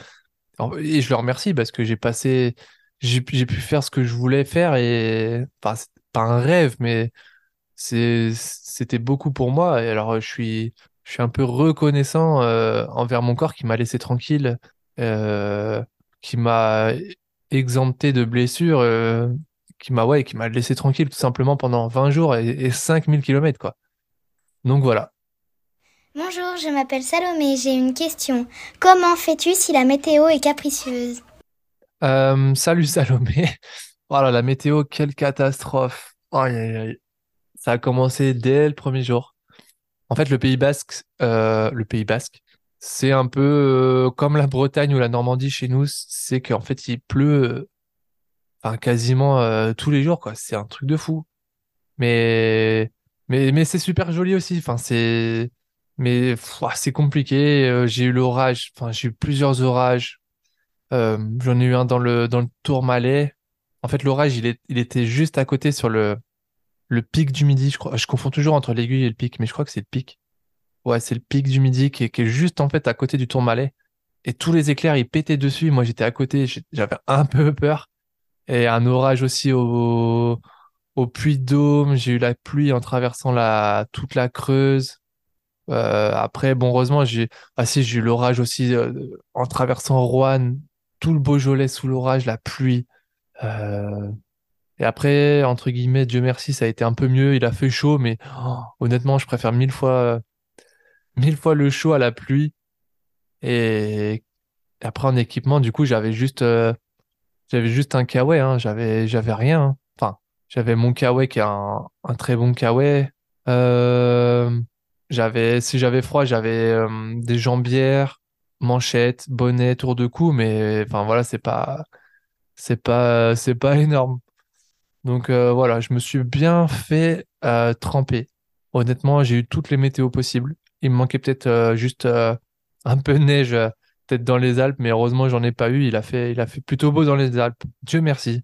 Speaker 3: je le remercie parce que j'ai passé j'ai pu faire ce que je voulais faire et enfin pas un rêve mais c'était beaucoup pour moi. Et alors, je suis, un peu reconnaissant euh, envers mon corps qui m'a laissé tranquille, euh, qui m'a exempté de blessures, euh, qui m'a, ouais, qui m'a laissé tranquille tout simplement pendant 20 jours et, et 5000 kilomètres, quoi. Donc voilà.
Speaker 1: Bonjour, je m'appelle Salomé, j'ai une question. Comment fais-tu si la météo est capricieuse
Speaker 3: Euh, salut Salomé. Voilà, la météo, quelle catastrophe. Ça a commencé dès le premier jour. En fait, le Pays Basque, euh, le Pays Basque, c'est un peu euh, comme la Bretagne ou la Normandie chez nous, c'est qu'en fait, il pleut quasiment tous les jours, quoi. C'est un truc de fou. Mais, mais, c'est super joli aussi. Enfin, mais c'est compliqué. Euh, j'ai eu l'orage. Enfin, j'ai eu plusieurs orages. Euh, j'en ai eu un dans le, dans le. En fait, l'orage, il était juste à côté sur le, pic du Midi, je crois. Je confonds toujours entre l'aiguille et le pic, mais je crois que c'est le pic. Ouais, c'est le pic du Midi qui est, juste en fait à côté du Tourmalet. Et tous les éclairs, ils pétaient dessus. Moi, j'étais à côté, j'avais un peu peur. Et un orage aussi au, au Puy-de-Dôme. J'ai eu la pluie en traversant toute la Creuse. Euh, après, bon, heureusement, j'ai ah, j'ai eu l'orage aussi euh, en traversant Roanne, tout le Beaujolais sous l'orage, la pluie. Euh, et après, entre guillemets, Dieu merci, ça a été un peu mieux. Il a fait chaud, mais oh, honnêtement, je préfère mille fois, mille fois le chaud à la pluie. Et après, en équipement, du coup, j'avais juste, j'avais juste un kawaii, hein. J'avais, j'avais rien. hein. Enfin, j'avais mon kawaii qui est un, un très bon kawaii. Euh, j'avais, si j'avais froid, j'avais euh, des jambières, manchettes, bonnet, tour de cou, mais enfin voilà, c'est pas, c'est pas, c'est pas énorme. Donc euh, voilà, je me suis bien fait euh, tremper. Honnêtement, j'ai eu toutes les météos possibles. Il me manquait peut-être juste un peu de neige, peut-être dans les Alpes, mais heureusement, j'en ai pas eu. Il a fait, il a fait plutôt beau dans les Alpes. Dieu merci.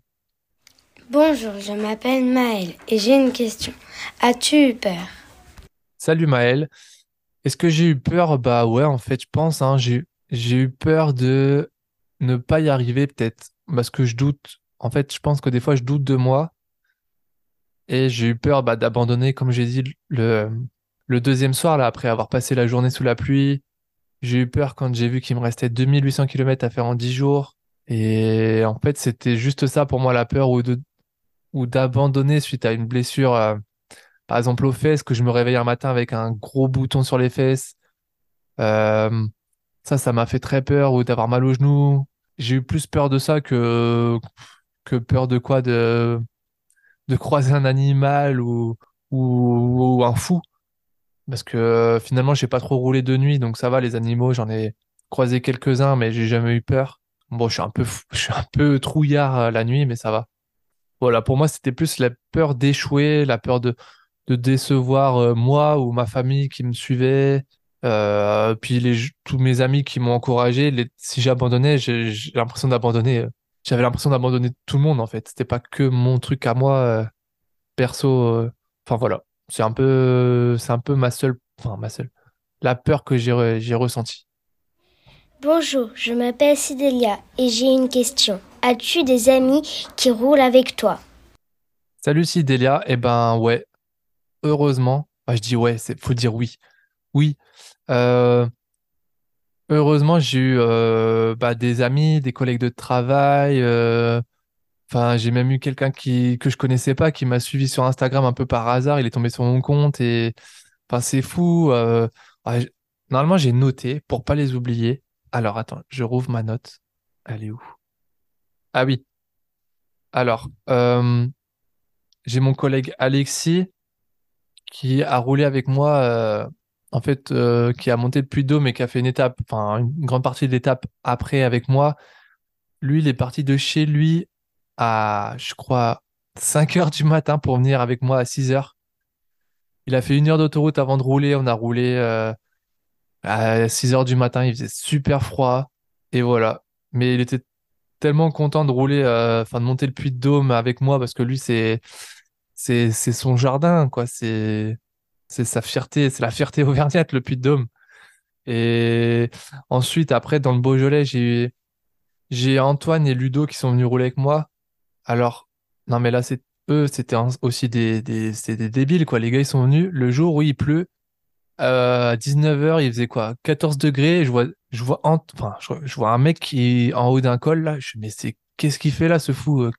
Speaker 4: Bonjour, je m'appelle Maëlle et j'ai une question. As-tu eu peur?
Speaker 3: Salut Maël. Est-ce que j'ai eu peur? Bah ouais, en fait, je pense, hein, j'ai, eu peur de ne pas y arriver, peut-être, parce que je doute. En fait, je pense que des fois, je doute de moi et j'ai eu peur bah, d'abandonner, comme j'ai dit, le, deuxième soir, là, après avoir passé la journée sous la pluie. J'ai eu peur quand j'ai vu qu'il me restait 2800 km à faire en 10 jours. Et en fait, c'était juste ça pour moi, la peur ou d'abandonner suite à une blessure, euh, par exemple aux fesses, que je me réveille un matin avec un gros bouton sur les fesses. Euh, ça, ça m'a fait très peur, ou d'avoir mal aux genoux. J'ai eu plus peur de ça que, peur de quoi? De, croiser un animal ou, un fou. Parce que finalement, j'ai pas trop roulé de nuit, donc ça va, les animaux, j'en ai croisé quelques-uns, mais j'ai jamais eu peur. Bon, je suis un peu, fou- je suis un peu trouillard euh, la nuit, mais ça va. Voilà, pour moi, c'était plus la peur d'échouer, la peur de, de décevoir euh, moi ou ma famille qui me suivait, euh, puis les, tous mes amis qui m'ont encouragé. Les, si j'abandonnais, j'ai l'impression d'abandonner. euh, j'avais l'impression d'abandonner tout le monde, en fait. C'était pas que mon truc à moi, perso. Enfin, voilà. C'est un peu, c'est un peu ma seule, enfin, ma seule, la peur que j'ai re- j'ai ressentie.
Speaker 5: Bonjour, je m'appelle Sidélia et j'ai une question. As-tu des amis qui roulent avec toi?
Speaker 3: Salut, si Delia. Eh ben, ouais, heureusement. Bah, je dis ouais, c'est, faut dire oui. Oui. Euh, Heureusement, j'ai eu euh, bah, des amis, des collègues de travail. euh, j'ai même eu quelqu'un qui que je connaissais pas qui m'a suivi sur Instagram un peu par hasard. Il est tombé sur mon compte et c'est fou. j- Normalement, j'ai noté pour pas les oublier. Alors, attends, je rouvre ma note. Elle est où? Ah oui. Alors, j'ai mon collègue Alexis qui a roulé avec moi. euh, en fait, euh, qui a monté le Puy-de-Dôme et qui a fait une étape, enfin une grande partie de l'étape après avec moi. Lui, il est parti de chez lui à, je crois, 5 heures du matin pour venir avec moi à 6 heures. Il a fait une heure d'autoroute avant de rouler. On a roulé euh, à 6 heures du matin. Il faisait super froid. Et voilà. Mais il était tellement content de rouler, enfin de monter le Puy-de-Dôme avec moi parce que lui, c'est, c'est, son jardin, quoi. C'est, sa fierté. C'est la fierté auvergnate, le Puy-de-Dôme. Et ensuite, après, dans le Beaujolais, j'ai, j'ai Antoine et Ludo qui sont venus rouler avec moi. Alors, non, mais là, c'est eux, c'était aussi des, des, des débiles, quoi. Les gars, ils sont venus le jour où il pleut. Euh, à 19h, il faisait quoi? 14 degrés. Je vois, je je, vois un mec qui est en haut d'un col, là. Je me dis, mais c'est, qu'est-ce qu'il fait là, ce fou?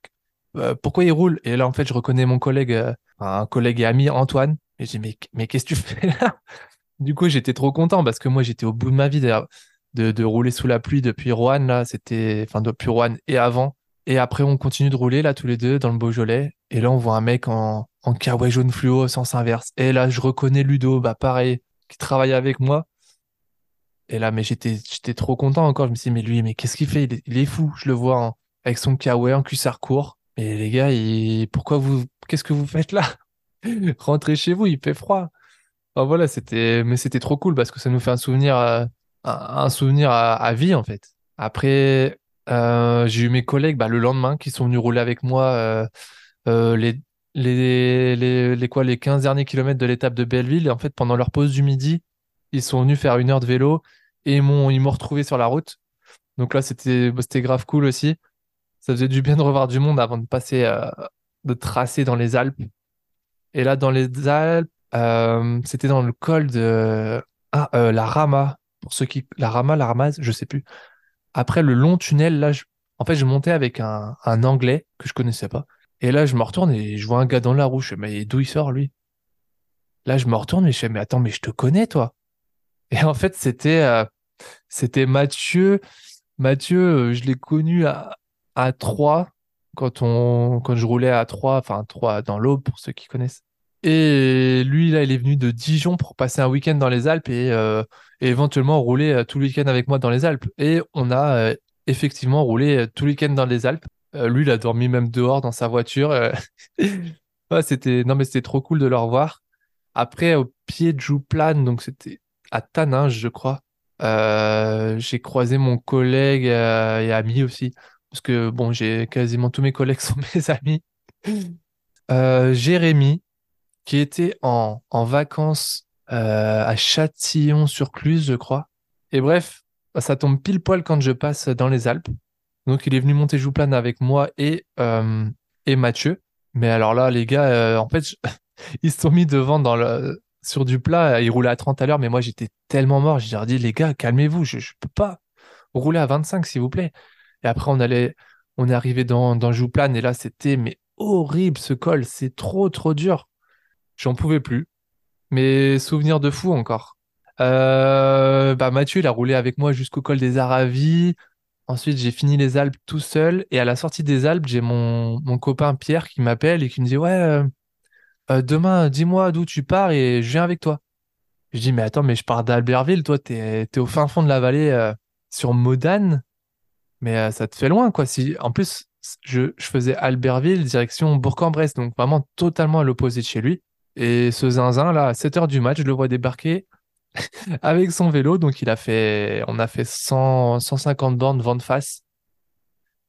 Speaker 3: Euh, pourquoi il roule? Et là, en fait, je reconnais mon collègue, euh, un collègue et ami, Antoine. Et j'ai dit, mais, mais qu'est-ce que tu fais là? Du coup, j'étais trop content parce que moi, j'étais au bout de ma vie de, de rouler sous la pluie depuis Roanne, là. C'était, enfin, depuis Roanne et avant. Et après, on continue de rouler, là, tous les deux, dans le Beaujolais. Et là, on voit un mec en, en kawaii jaune fluo, sens inverse. Et là, je reconnais Ludo, bah, pareil, qui travaille avec moi. Et là, mais j'étais, trop content encore. Je me suis dit, mais lui, mais qu'est-ce qu'il fait? Il est, fou. Je le vois avec son kawaii en cuissard court. Mais les gars, pourquoi vous, qu'est-ce que vous faites là? Rentrez chez vous, il fait froid. Enfin, voilà, c'était, mais c'était trop cool parce que ça nous fait un souvenir, euh, un, souvenir à, vie, en fait. Après, euh, j'ai eu mes collègues, bah, le lendemain, qui sont venus rouler avec moi, euh, les, les, les, les, quoi, les 15 derniers kilomètres de l'étape de Belleville. Et en fait, pendant leur pause du midi, ils sont venus faire une heure de vélo et ils m'ont, retrouvé sur la route. Donc là, c'était, bah, c'était grave cool aussi. Ça faisait du bien de revoir du monde avant de passer, euh, de tracer dans les Alpes. Et là, dans les Alpes, euh, c'était dans le col de, Ah, euh, la Rama, pour ceux qui. La Rama, la Ramaz, je sais plus. Après le long tunnel, là, en fait, je montais avec un, Anglais que je connaissais pas. Et là, je me retourne et je vois un gars dans la roue. Je fais, mais d'où il sort, lui? Là, je me retourne et je fais, mais attends, mais je te connais, toi. Et en fait, c'était c'était Mathieu. Mathieu, je l'ai connu à, à Troyes, quand on, quand je roulais à Troyes, enfin, Troyes dans l'Aube, pour ceux qui connaissent. Et lui, là, il est venu de Dijon pour passer un week-end dans les Alpes et, euh, éventuellement rouler euh, tout le week-end avec moi dans les Alpes. Et on a euh, effectivement roulé tout le week-end dans les Alpes. Lui, il a dormi même dehors dans sa voiture. c'était, non, mais c'était trop cool de le revoir. Après, au pied de Jouplane, donc c'était à Taninges, je crois. J'ai croisé mon collègue et ami aussi, parce que bon, j'ai quasiment tous mes collègues sont mes amis. Euh, Jérémy, qui était en, en vacances euh, à Châtillon-sur-Cluse, je crois. Et bref, ça tombe pile poil quand je passe dans les Alpes. Donc il est venu monter Jouplane avec moi et, euh, et Mathieu. Mais alors là, les gars, en fait, je- ils se sont mis devant dans le, sur du plat, ils roulaient à 30 à l'heure, mais moi j'étais tellement mort, j'ai leur dit, les gars, calmez-vous, je, je peux pas rouler à 25, s'il vous plaît. Et après, on allait, on est arrivé dans, dans Jouplane, et là, c'était, mais horrible ce col, c'est trop, trop dur. J'en pouvais plus. Mais souvenir de fou encore. Euh, bah Mathieu, il a roulé avec moi jusqu'au col des Aravis. Ensuite, j'ai fini les Alpes tout seul. Et à la sortie des Alpes, j'ai mon, copain Pierre qui m'appelle et qui me dit, ouais, euh, euh, demain, dis-moi d'où tu pars et je viens avec toi. Je dis, mais attends, mais je pars d'Albertville, toi, t'es, t'es au fin fond de la vallée, sur Modane, mais euh, ça te fait loin, quoi. Si, en plus, je, je faisais Albertville, direction Bourg-en-Bresse, donc vraiment totalement à l'opposé de chez lui. Et ce zinzin, là, à 7 heures du match, je le vois débarquer avec son vélo, donc il a fait, on a fait 100, 150 bornes vent de face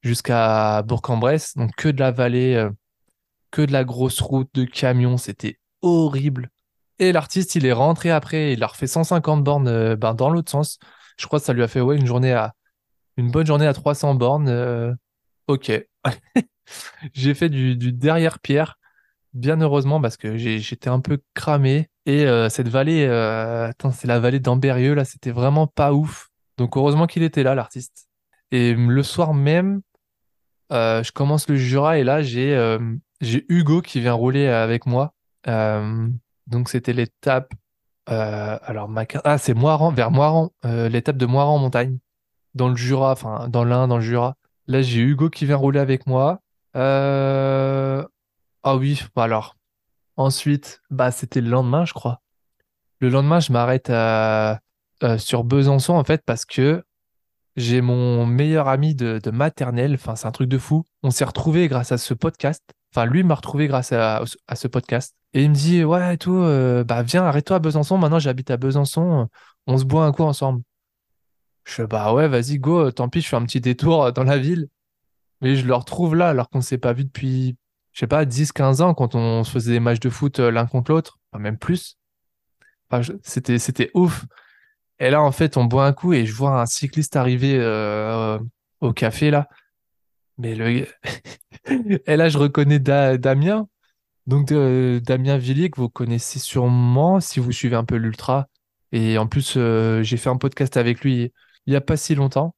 Speaker 3: jusqu'à Bourg-en-Bresse, donc que de la vallée, euh, que de la grosse route de camions, c'était horrible. Et l'artiste, il est rentré après, il a refait 150 bornes euh, ben, dans l'autre sens. Je crois que ça lui a fait ouais, une journée à une bonne journée à 300 bornes. euh, ok. J'ai fait du, du derrière Pierre, bien heureusement, parce que j'étais un peu cramé. Et euh, cette vallée, euh, c'est la vallée d'Ambérieux, là, c'était vraiment pas ouf. Donc heureusement qu'il était là, l'artiste. Et le soir même, euh, je commence le Jura et là, j'ai Hugo qui vient rouler avec moi. Donc c'était l'étape. alors, ah, c'est Moiran, vers Moiran, l'étape de Moiran en montagne, dans le Jura, enfin, dans l'Ain, dans le Jura. Là, j'ai Hugo qui vient rouler avec moi. Euh, Ah oui, bah alors. Ensuite, bah, c'était le lendemain, je crois. Le lendemain, je m'arrête à- euh, sur Besançon, en fait, parce que j'ai mon meilleur ami de, maternelle, enfin c'est un truc de fou. On s'est retrouvés grâce à ce podcast. Enfin, lui m'a retrouvé grâce à, à ce podcast. Et il me dit, ouais, et tout, euh, bah viens, arrête-toi à Besançon. Maintenant, j'habite à Besançon. On se boit un coup ensemble. Je fais, bah ouais, vas-y, go. Tant pis, je fais un petit détour euh, dans la ville. Mais je le retrouve là, alors qu'on ne s'est pas vu depuis, je sais pas, 10, 15 ans, quand on se faisait des matchs de foot euh, l'un contre l'autre. Même plus. C'était, ouf. Et là, en fait, on boit un coup et je vois un cycliste arriver euh, au café, là. Mais le... Et là, je reconnais Da- Damien. Donc, euh, Damien Villiers, que vous connaissez sûrement si vous suivez un peu l'Ultra. Et en plus, euh, j'ai fait un podcast avec lui il n'y a pas si longtemps.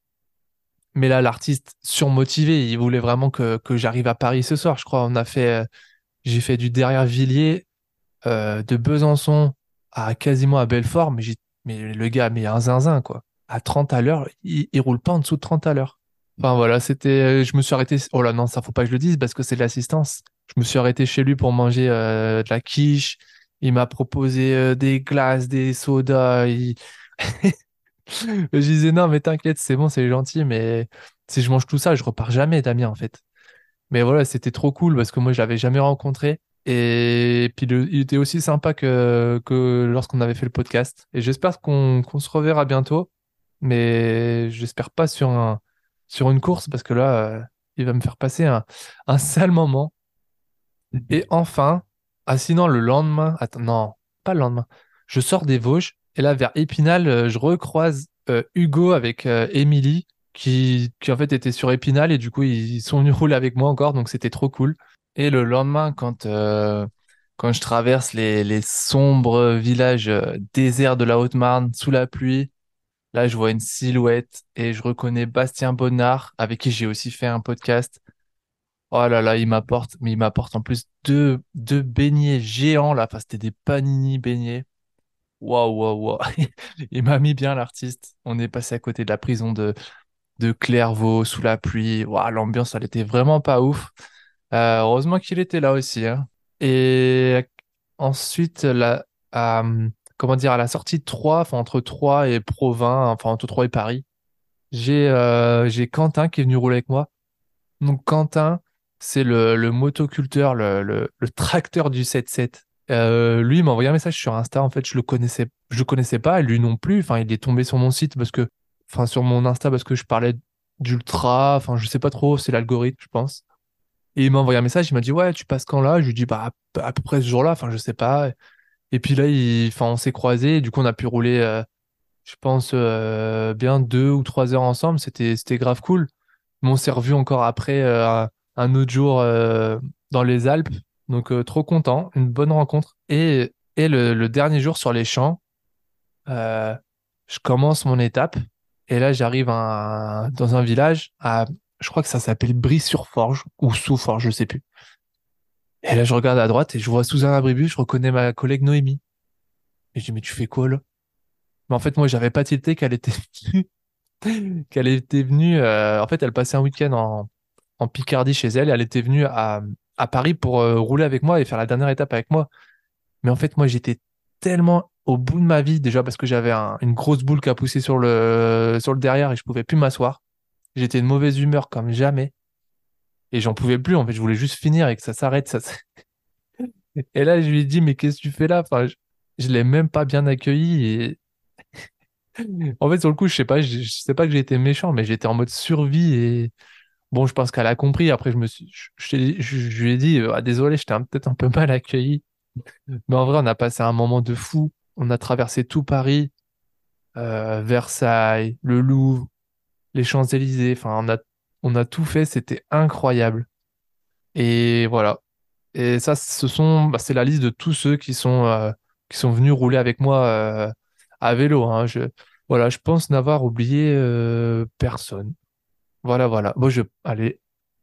Speaker 3: Mais là, l'artiste surmotivé, il voulait vraiment que, que j'arrive à Paris ce soir. Je crois on a fait, euh, j'ai fait du derrière Villiers, euh, de Besançon à quasiment à Belfort, mais, mais le gars, mais un zinzin, quoi. À 30 à l'heure, il, il roule pas en dessous de 30 à l'heure. Enfin voilà, c'était, je me suis arrêté. Oh là non, ça faut pas que je le dise parce que c'est de l'assistance. Je me suis arrêté chez lui pour manger euh, de la quiche. Il m'a proposé euh, des glaces, des sodas. il- Je disais non, mais t'inquiète, c'est bon, c'est gentil, mais si je mange tout ça, je repars jamais, Damien, en fait. Mais voilà, c'était trop cool parce que moi, je l'avais jamais rencontré. Et puis, il était aussi sympa que, que lorsqu'on avait fait le podcast. Et j'espère qu'on se reverra bientôt. Mais j'espère pas sur un, sur une course parce que là, il va me faire passer un, un sale moment. Et enfin, ah sinon, le lendemain, attends, non, pas le lendemain. Je sors des Vosges et là, vers Épinal, euh, je recroise euh, Hugo avec euh, Émilie qui, qui en fait était sur Épinal et du coup, ils sont venus rouler avec moi encore, donc c'était trop cool. Et le lendemain, quand, quand je traverse les, les sombres villages déserts de la Haute-Marne sous la pluie, là, je vois une silhouette et je reconnais Bastien Bonnard, avec qui j'ai aussi fait un podcast. Oh là là, il m'apporte, mais il m'apporte en plus deux, deux beignets géants là. Enfin, c'était des panini beignets. Waouh, waouh, waouh. Il m'a mis bien l'artiste. On est passé à côté de la prison de, de Clairvaux sous la pluie. Waouh, l'ambiance, elle était vraiment pas ouf. Euh, heureusement qu'il était là aussi. hein. Et ensuite, la, à, comment dire, à la sortie de Troyes, entre Troyes et Provins, entre Troyes et Paris, j'ai euh, Quentin qui est venu rouler avec moi. Donc Quentin, c'est le, le motoculteur, le, le, le tracteur du 7-7. Euh, lui, m'a envoyé un message sur Insta. En fait, je le connaissais, je connaissais pas, lui non plus. Enfin, il est tombé sur mon site parce que, enfin, sur mon Insta parce que je parlais d'ultra. Enfin, je sais pas trop, c'est l'algorithme, je pense. Et il m'a envoyé un message. Il m'a dit, ouais, tu passes quand là? Je lui dis, bah, à peu près ce jour-là. Enfin, je sais pas. Et puis là, enfin, on s'est croisés. Du coup, on a pu rouler, euh, je pense, euh, bien deux ou trois heures ensemble. C'était, c'était grave cool. Mais on s'est revus encore après, un autre jour, dans les Alpes. Donc, euh, trop content. Une bonne rencontre. Et, et le, le dernier jour sur les champs, euh, je commence mon étape. Et là, j'arrive dans un village à, je crois que ça s'appelle Brie-sur-Forge ou sous-Forge, je sais plus. Et là, je regarde à droite et je vois sous un abribus, je reconnais ma collègue Noémie. Et je dis, mais tu fais quoi là? Mais en fait, moi, j'avais pas tilté qu'elle était venue, qu'elle était venue, euh, en fait, elle passait un week-end en, en Picardie chez elle et elle était venue à, à Paris pour euh, rouler avec moi et faire la dernière étape avec moi. Mais en fait, moi, j'étais tellement au bout de ma vie, déjà parce que j'avais un- une grosse boule qui a poussé sur le, sur le derrière et je pouvais plus m'asseoir. J'étais de mauvaise humeur comme jamais. Et j'en pouvais plus, en fait, je voulais juste finir et que ça s'arrête. Ça... Et là, je lui ai dit, mais qu'est-ce que tu fais là? Enfin, je, je l'ai même pas bien accueilli. Et en fait, sur le coup, je sais pas, je, je sais pas que j'ai été méchant, mais j'étais en mode survie. Et bon, je pense qu'elle a compris. Après, je me suis, je, je, je- lui ai dit, euh, ah, désolé, j'étais peut-être un peu mal accueilli. Mais en vrai, on a passé un moment de fou. On a traversé tout Paris, euh, Versailles, le Louvre, les Champs-Élysées. Enfin, on a, on a tout fait. C'était incroyable. Et voilà. Et ça, ce sont, bah, c'est la liste de tous ceux qui sont, euh, qui sont venus rouler avec moi à vélo. hein. Je, voilà, je pense n'avoir oublié personne. Voilà, voilà. Bon, je, allez,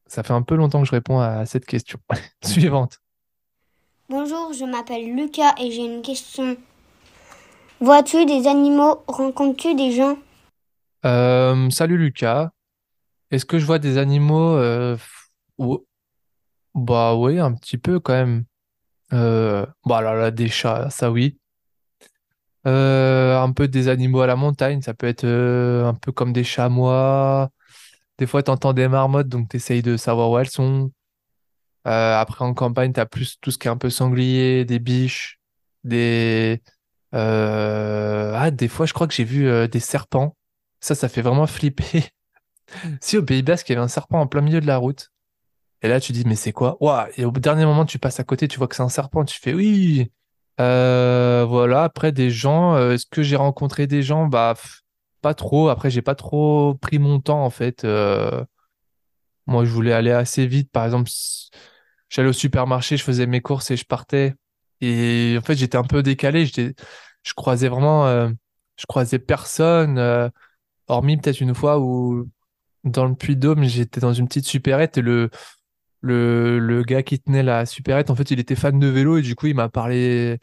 Speaker 3: ça fait un peu longtemps que je réponds à cette question. Suivante.
Speaker 4: Bonjour, je m'appelle Lucas et j'ai une question. Vois-tu des animaux? Rencontres-tu des gens?
Speaker 3: Euh, salut Lucas. Est-ce que je vois des animaux euh, Bah oui, un petit peu quand même. Euh, bah là, là, des chats, ça oui. Euh, un peu des animaux à la montagne, ça peut être euh, un peu comme des chamois. Des fois, t'entends des marmottes, donc t'essayes de savoir où elles sont. Euh, après, en campagne, t'as plus tout ce qui est un peu sanglier, des biches, des... euh, Ah, des fois, je crois que j'ai vu euh, des serpents. Ça, ça fait vraiment flipper. Si, au Pays Basque, il y avait un serpent en plein milieu de la route. Et là, tu dis, mais c'est quoi? Ouah, et au dernier moment, tu passes à côté, tu vois que c'est un serpent, tu fais oui. Voilà, après des gens, est-ce que j'ai rencontré des gens? Bah, pas trop. Après, j'ai pas trop pris mon temps, en fait. Euh, moi, je voulais aller assez vite. Par exemple, j'allais au supermarché, je faisais mes courses et je partais. Et en fait, j'étais un peu décalé. Je croisais vraiment, euh, je croisais personne, euh, hormis peut-être une fois où, dans le Puy-de-Dôme, j'étais dans une petite supérette et le, le, le gars qui tenait la supérette, en fait, il était fan de vélo et du coup, il m'a parlé,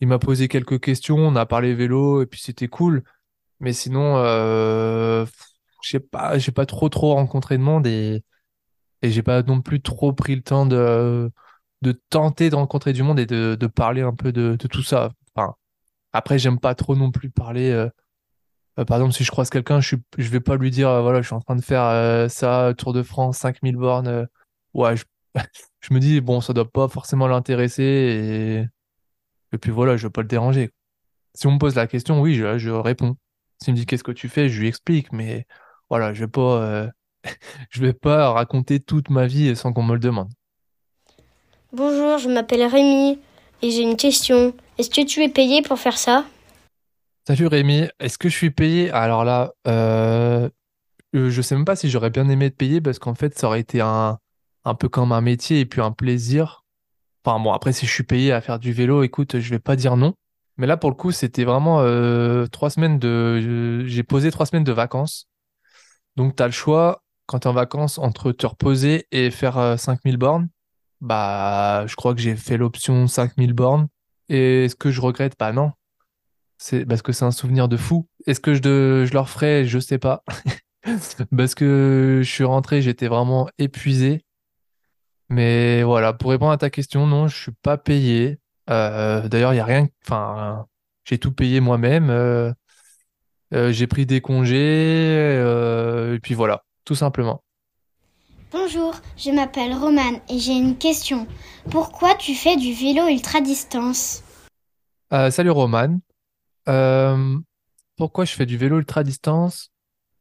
Speaker 3: il m'a posé quelques questions, on a parlé vélo et puis c'était cool. Mais sinon, euh, je sais pas, j'ai pas trop trop rencontré de monde et, et j'ai pas non plus trop pris le temps de, de tenter de rencontrer du monde et de, de parler un peu de, tout ça. Après, j'aime pas trop non plus parler. euh, euh, par exemple, si je croise quelqu'un, je je vais pas lui dire, voilà, je suis en train de faire ça, Tour de France, 5000 bornes. ouais, je, je me dis, bon, ça doit pas forcément l'intéresser et, et puis voilà, je vais pas le déranger. Si on me pose la question, oui, je, je réponds. S'il me dit qu'est-ce que tu fais, je lui explique, mais voilà, je vais pas, euh, je vais pas raconter toute ma vie sans qu'on me le demande.
Speaker 5: Bonjour, je m'appelle Rémi et j'ai une question. Est-ce que tu es payé pour faire ça?
Speaker 3: Salut Rémi, est-ce que je suis payé? Alors là, euh, euh, je sais même pas si j'aurais bien aimé être payé parce qu'en fait, ça aurait été un, un peu comme un métier et puis un plaisir. Enfin bon, après, si je suis payé à faire du vélo, écoute, je vais pas dire non. Mais là, pour le coup, c'était vraiment euh, trois semaines de. J'ai posé trois semaines de vacances. Donc, tu as le choix, quand tu es en vacances, entre te reposer et faire euh, 5000 bornes. Bah, je crois que j'ai fait l'option 5000 bornes. Et est-ce que je regrette? Bah non. C'est parce que c'est un souvenir de fou. Est-ce que je, de- je ferai? Je sais pas. Parce que je suis rentré, j'étais vraiment épuisé. Mais voilà, pour répondre à ta question, non, je suis pas payé. Euh, d'ailleurs, il y a rien. Enfin, j'ai tout payé moi-même. Euh, euh, j'ai pris des congés. et puis voilà, tout simplement.
Speaker 1: Bonjour, je m'appelle Romane et j'ai une question. Pourquoi tu fais du vélo ultra distance?
Speaker 3: Salut Roman. Pourquoi je fais du vélo ultra distance?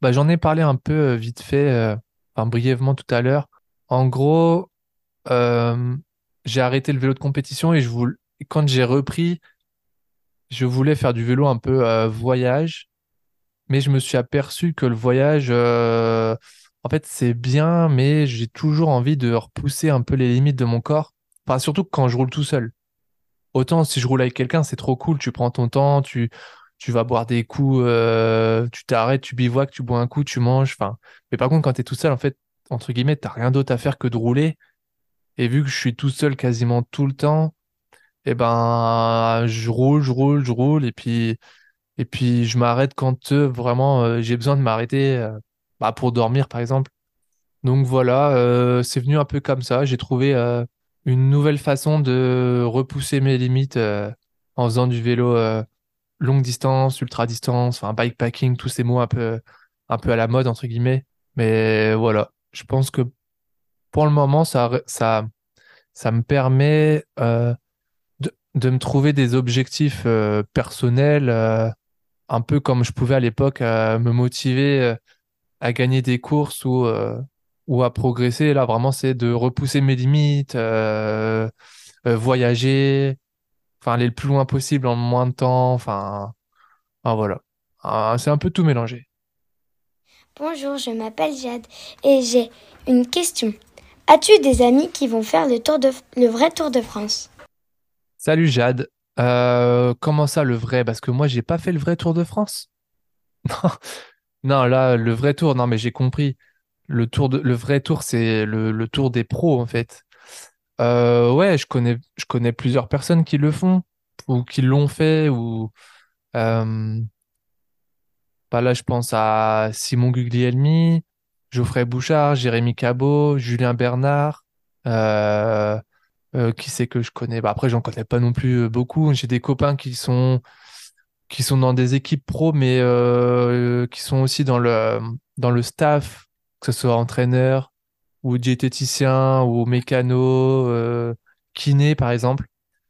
Speaker 3: Bah, j'en ai parlé un peu vite fait, enfin brièvement tout à l'heure. En gros, j'ai arrêté le vélo de compétition et je voulais, quand j'ai repris, je voulais faire du vélo un peu euh, voyage, mais je me suis aperçu que le voyage, euh, en fait, c'est bien, mais j'ai toujours envie de repousser un peu les limites de mon corps. Surtout quand je roule tout seul. Autant si je roule avec quelqu'un, c'est trop cool, tu prends ton temps, tu, tu vas boire des coups, euh, tu t'arrêtes, tu bivouacs, tu bois un coup, tu manges. Enfin, mais par contre, quand tu es tout seul, en fait, entre guillemets, t'as rien d'autre à faire que de rouler. Et vu que je suis tout seul quasiment tout le temps, eh ben, je roule, je roule, je roule, et puis, et puis je m'arrête quand euh, vraiment euh, j'ai besoin de m'arrêter, euh, bah, pour dormir, par exemple. Donc voilà, c'est venu un peu comme ça. J'ai trouvé une nouvelle façon de repousser mes limites en faisant du vélo longue distance, ultra distance, enfin bikepacking, tous ces mots un peu, un peu à la mode, entre guillemets. Mais voilà, je pense que pour le moment, ça, ça, ça me permet de, me trouver des objectifs euh, personnels, euh, un peu comme je pouvais à l'époque euh, me motiver à gagner des courses ou, à progresser. Là, vraiment, c'est de repousser mes limites, voyager, enfin aller le plus loin possible en moins de temps. Enfin, enfin, voilà. Ah, c'est un peu tout mélangé.
Speaker 5: Bonjour, je m'appelle Jade et j'ai une question. As-tu des amis qui vont faire le, tour de, le vrai Tour de France?
Speaker 3: Salut Jade. Euh, comment ça le vrai? Parce que moi, j'ai pas fait le vrai Tour de France. Non, là, le vrai tour, non, mais j'ai compris. Le tour le vrai tour, c'est le, tour des pros, en fait. Euh, ouais, je connais, plusieurs personnes qui le font, ou qui l'ont fait, ou, euh, bah là, je pense à Simon Guglielmi, Geoffrey Bouchard, Jérémy Cabot, Julien Bernard, euh, qui c'est que je connais? Bah, après, j'en connais pas non plus euh, beaucoup. J'ai des copains qui sont, qui sont dans des équipes pro, mais euh, qui sont aussi dans le, dans le staff, que ce soit entraîneur ou diététicien ou mécano, euh, kiné par exemple.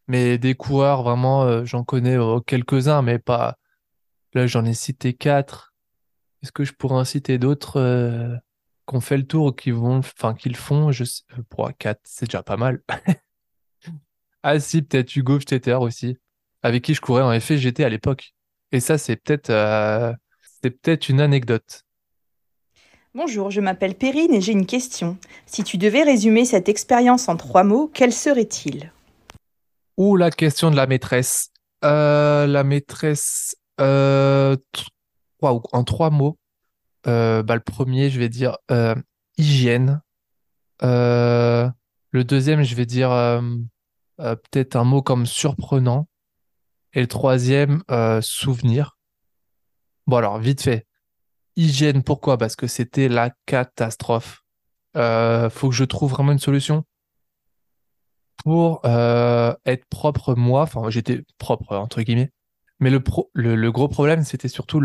Speaker 3: Mais des coureurs, vraiment, euh, j'en connais euh, quelques-uns, mais pas. Là, j'en ai cité quatre. Est-ce que je pourrais en citer d'autres euh, ont fait le tour ou qui vont, enfin, qui le font? Je sais, euh, pour quatre, c'est déjà pas mal. Ah si, peut-être Hugo Stetter aussi, avec qui je courais en FFGT à l'époque. Et ça, c'est peut-être euh, c'est peut-être une anecdote.
Speaker 6: Bonjour, je m'appelle Perrine et j'ai une question. Si tu devais résumer cette expérience en trois mots, quels seraient-ils?
Speaker 3: Ou la question de la maîtresse. Euh, la maîtresse, euh, waouh, en trois mots. Euh, bah, le premier, je vais dire hygiène. Le deuxième, je vais dire euh, peut-être un mot comme surprenant. Et le troisième, euh, souvenir. Bon alors, vite fait. Hygiène, pourquoi? Parce que c'était la catastrophe. Euh, faut que je trouve vraiment une solution pour euh, être propre moi. Enfin, j'étais propre entre guillemets. Mais le, pro- le, gros problème, c'était surtout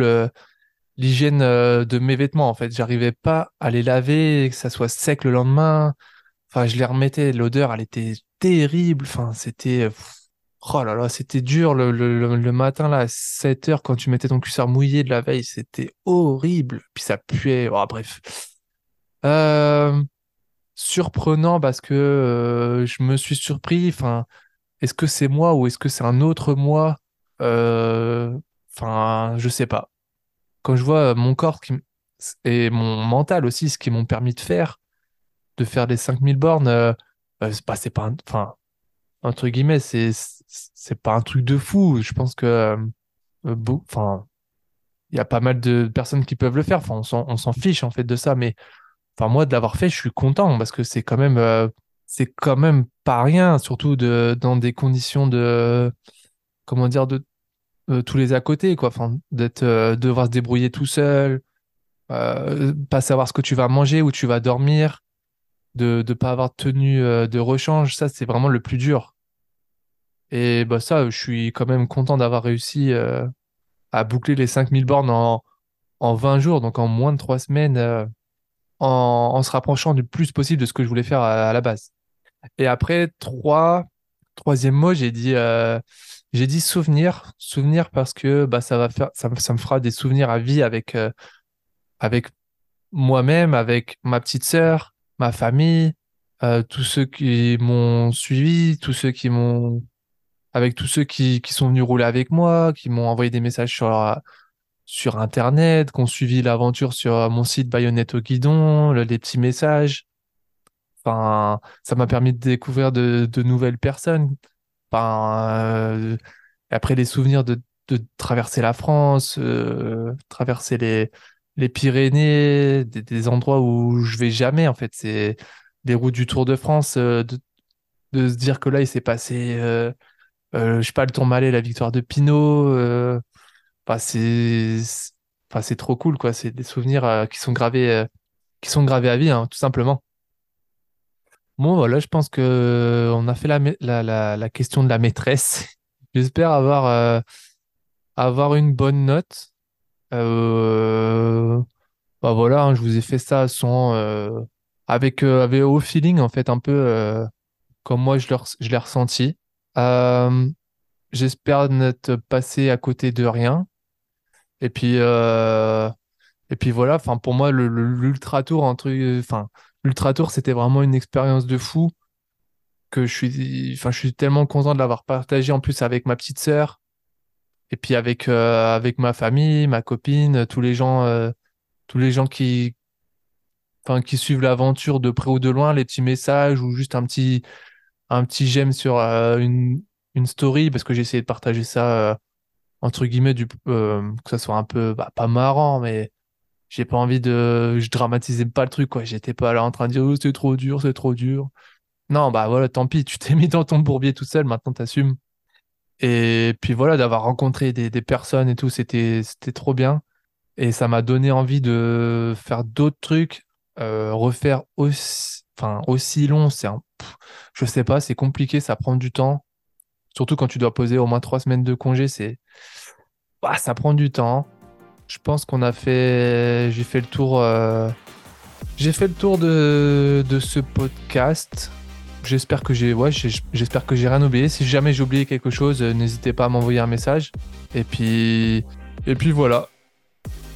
Speaker 3: l'hygiène de mes vêtements. En fait, j'arrivais pas à les laver, que ça soit sec le lendemain. Enfin, je les remettais, l'odeur, elle était terrible. Enfin, c'était oh là là, c'était dur le, matin là à 7 heures quand tu mettais ton cuissard mouillé de la veille, c'était horrible. Puis ça puait. Oh, bref. Euh, surprenant parce que euh, je me suis surpris. Enfin, est-ce que c'est moi ou est-ce que c'est un autre moi? Euh, Enfin, je sais pas. Quand je vois mon corps qui et mon mental aussi, ce qu'ils m'ont permis de faire, de faire des 5000 bornes, euh, euh, c'est pas, pas, un- enfin, entre guillemets, c'est c'est pas un truc de fou. Je pense que enfin il y a pas mal de personnes qui peuvent le faire. Enfin, on s'en fiche en fait de ça, mais enfin moi de l'avoir fait, je suis content parce que c'est quand même c'est quand même pas rien, surtout de dans des conditions de comment dire de tous les à côté quoi. Enfin d'être devoir se débrouiller tout seul, pas savoir ce que tu vas manger, où tu vas dormir, de ne pas avoir de tenue de rechange, ça c'est vraiment le plus dur. Et bah ça, je suis quand même content d'avoir réussi à boucler les 5000 bornes en, en 20 jours, donc en moins de 3 semaines, euh, en, se rapprochant du plus possible de ce que je voulais faire à, la base. Et après, trois, troisième mot, j'ai dit, euh, j'ai dit souvenir, souvenir parce que bah, ça va faire, ça, ça me fera des souvenirs à vie avec, euh, avec moi-même, avec ma petite sœur, ma famille, tous ceux qui m'ont suivi, tous ceux qui m'ont avec tous ceux qui, qui sont venus rouler avec moi, qui m'ont envoyé des messages sur, sur Internet, qui ont suivi l'aventure sur mon site Bayonnette au guidon, les petits messages. Enfin, ça m'a permis de découvrir de, de nouvelles personnes. Enfin, euh, après les souvenirs de, de traverser la France, euh, traverser les, les Pyrénées, des, endroits où je vais jamais en fait. C'est les routes du Tour de France, euh, de, se dire que là il s'est passé euh, je sais pas, le Tourmalet, la victoire de Pinot. Euh, c'est trop cool, quoi. C'est des souvenirs euh, qui sont gravés, euh, qui sont gravés à vie, hein, tout simplement. Bon, voilà, je pense que on a fait la, la, la, question de la maîtresse. J'espère avoir, avoir une bonne note. Bah voilà, hein, je vous ai fait ça sans, avec, avec au feeling, en fait, un peu comme moi je l'ai ressenti. Euh, j'espère n'être passé à côté de rien. Et puis, euh, et puis voilà, enfin, pour moi, l'Ultra Tour, enfin, l'Ultra Tour, c'était vraiment une expérience de fou que je suis, enfin, je suis tellement content de l'avoir partagé en plus avec ma petite sœur et puis avec, euh, avec ma famille, ma copine, tous les gens, tous les gens qui, enfin, qui suivent l'aventure de près ou de loin, les petits messages ou juste un petit, un petit j'aime sur euh, une, story parce que j'ai essayé de partager ça euh, entre guillemets du euh, que ça soit un peu bah, pas marrant mais j'ai pas envie de je dramatisais pas le truc quoi. J'étais pas là en train de dire oh, c'est trop dur c'est trop dur. Non bah voilà tant pis tu t'es mis dans ton bourbier tout seul maintenant t'assumes et puis voilà d'avoir rencontré des, personnes et tout c'était trop bien et ça m'a donné envie de faire d'autres trucs refaire aussi enfin aussi long c'est un je sais pas, c'est compliqué, ça prend du temps. Surtout quand tu dois poser au moins trois semaines de congé, c'est. Bah, ça prend du temps. Je pense qu'on a fait. J'ai fait le tour. Euh, j'ai fait le tour de, de ce podcast. J'espère que j'ai ouais, j'espère que j'ai rien oublié. Si jamais j'ai oublié quelque chose, euh, n'hésitez pas à m'envoyer un message. Et puis et puis voilà.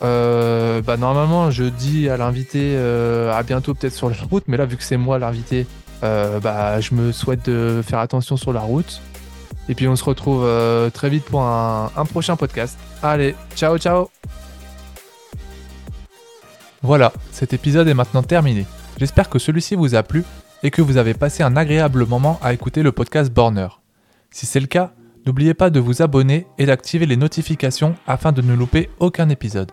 Speaker 3: Euh, bah normalement je dis à l'invité à bientôt peut-être sur la route, mais là vu que c'est moi l'invité, euh, bah, je me souhaite de faire attention sur la route. Et puis on se retrouve euh, très vite pour un prochain podcast. Allez, ciao ciao Voilà, cet épisode est maintenant terminé. J'espère que celui-ci vous a plu et que vous avez passé un agréable moment à écouter le podcast Borner. Si c'est le cas, n'oubliez pas de vous abonner et d'activer les notifications afin de ne louper aucun épisode.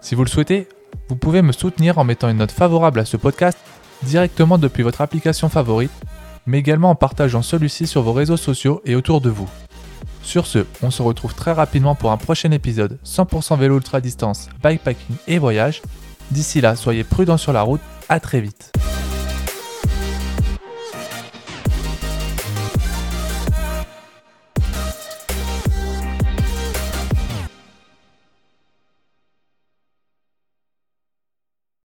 Speaker 3: Si vous le souhaitez, vous pouvez me soutenir en mettant une note favorable à ce podcast directement depuis votre application favorite, mais également en partageant celui-ci sur vos réseaux sociaux et autour de vous. Sur ce, on se retrouve très rapidement pour un prochain épisode 100% vélo ultra distance, bikepacking et voyage. D'ici là, soyez prudents sur la route, à très vite.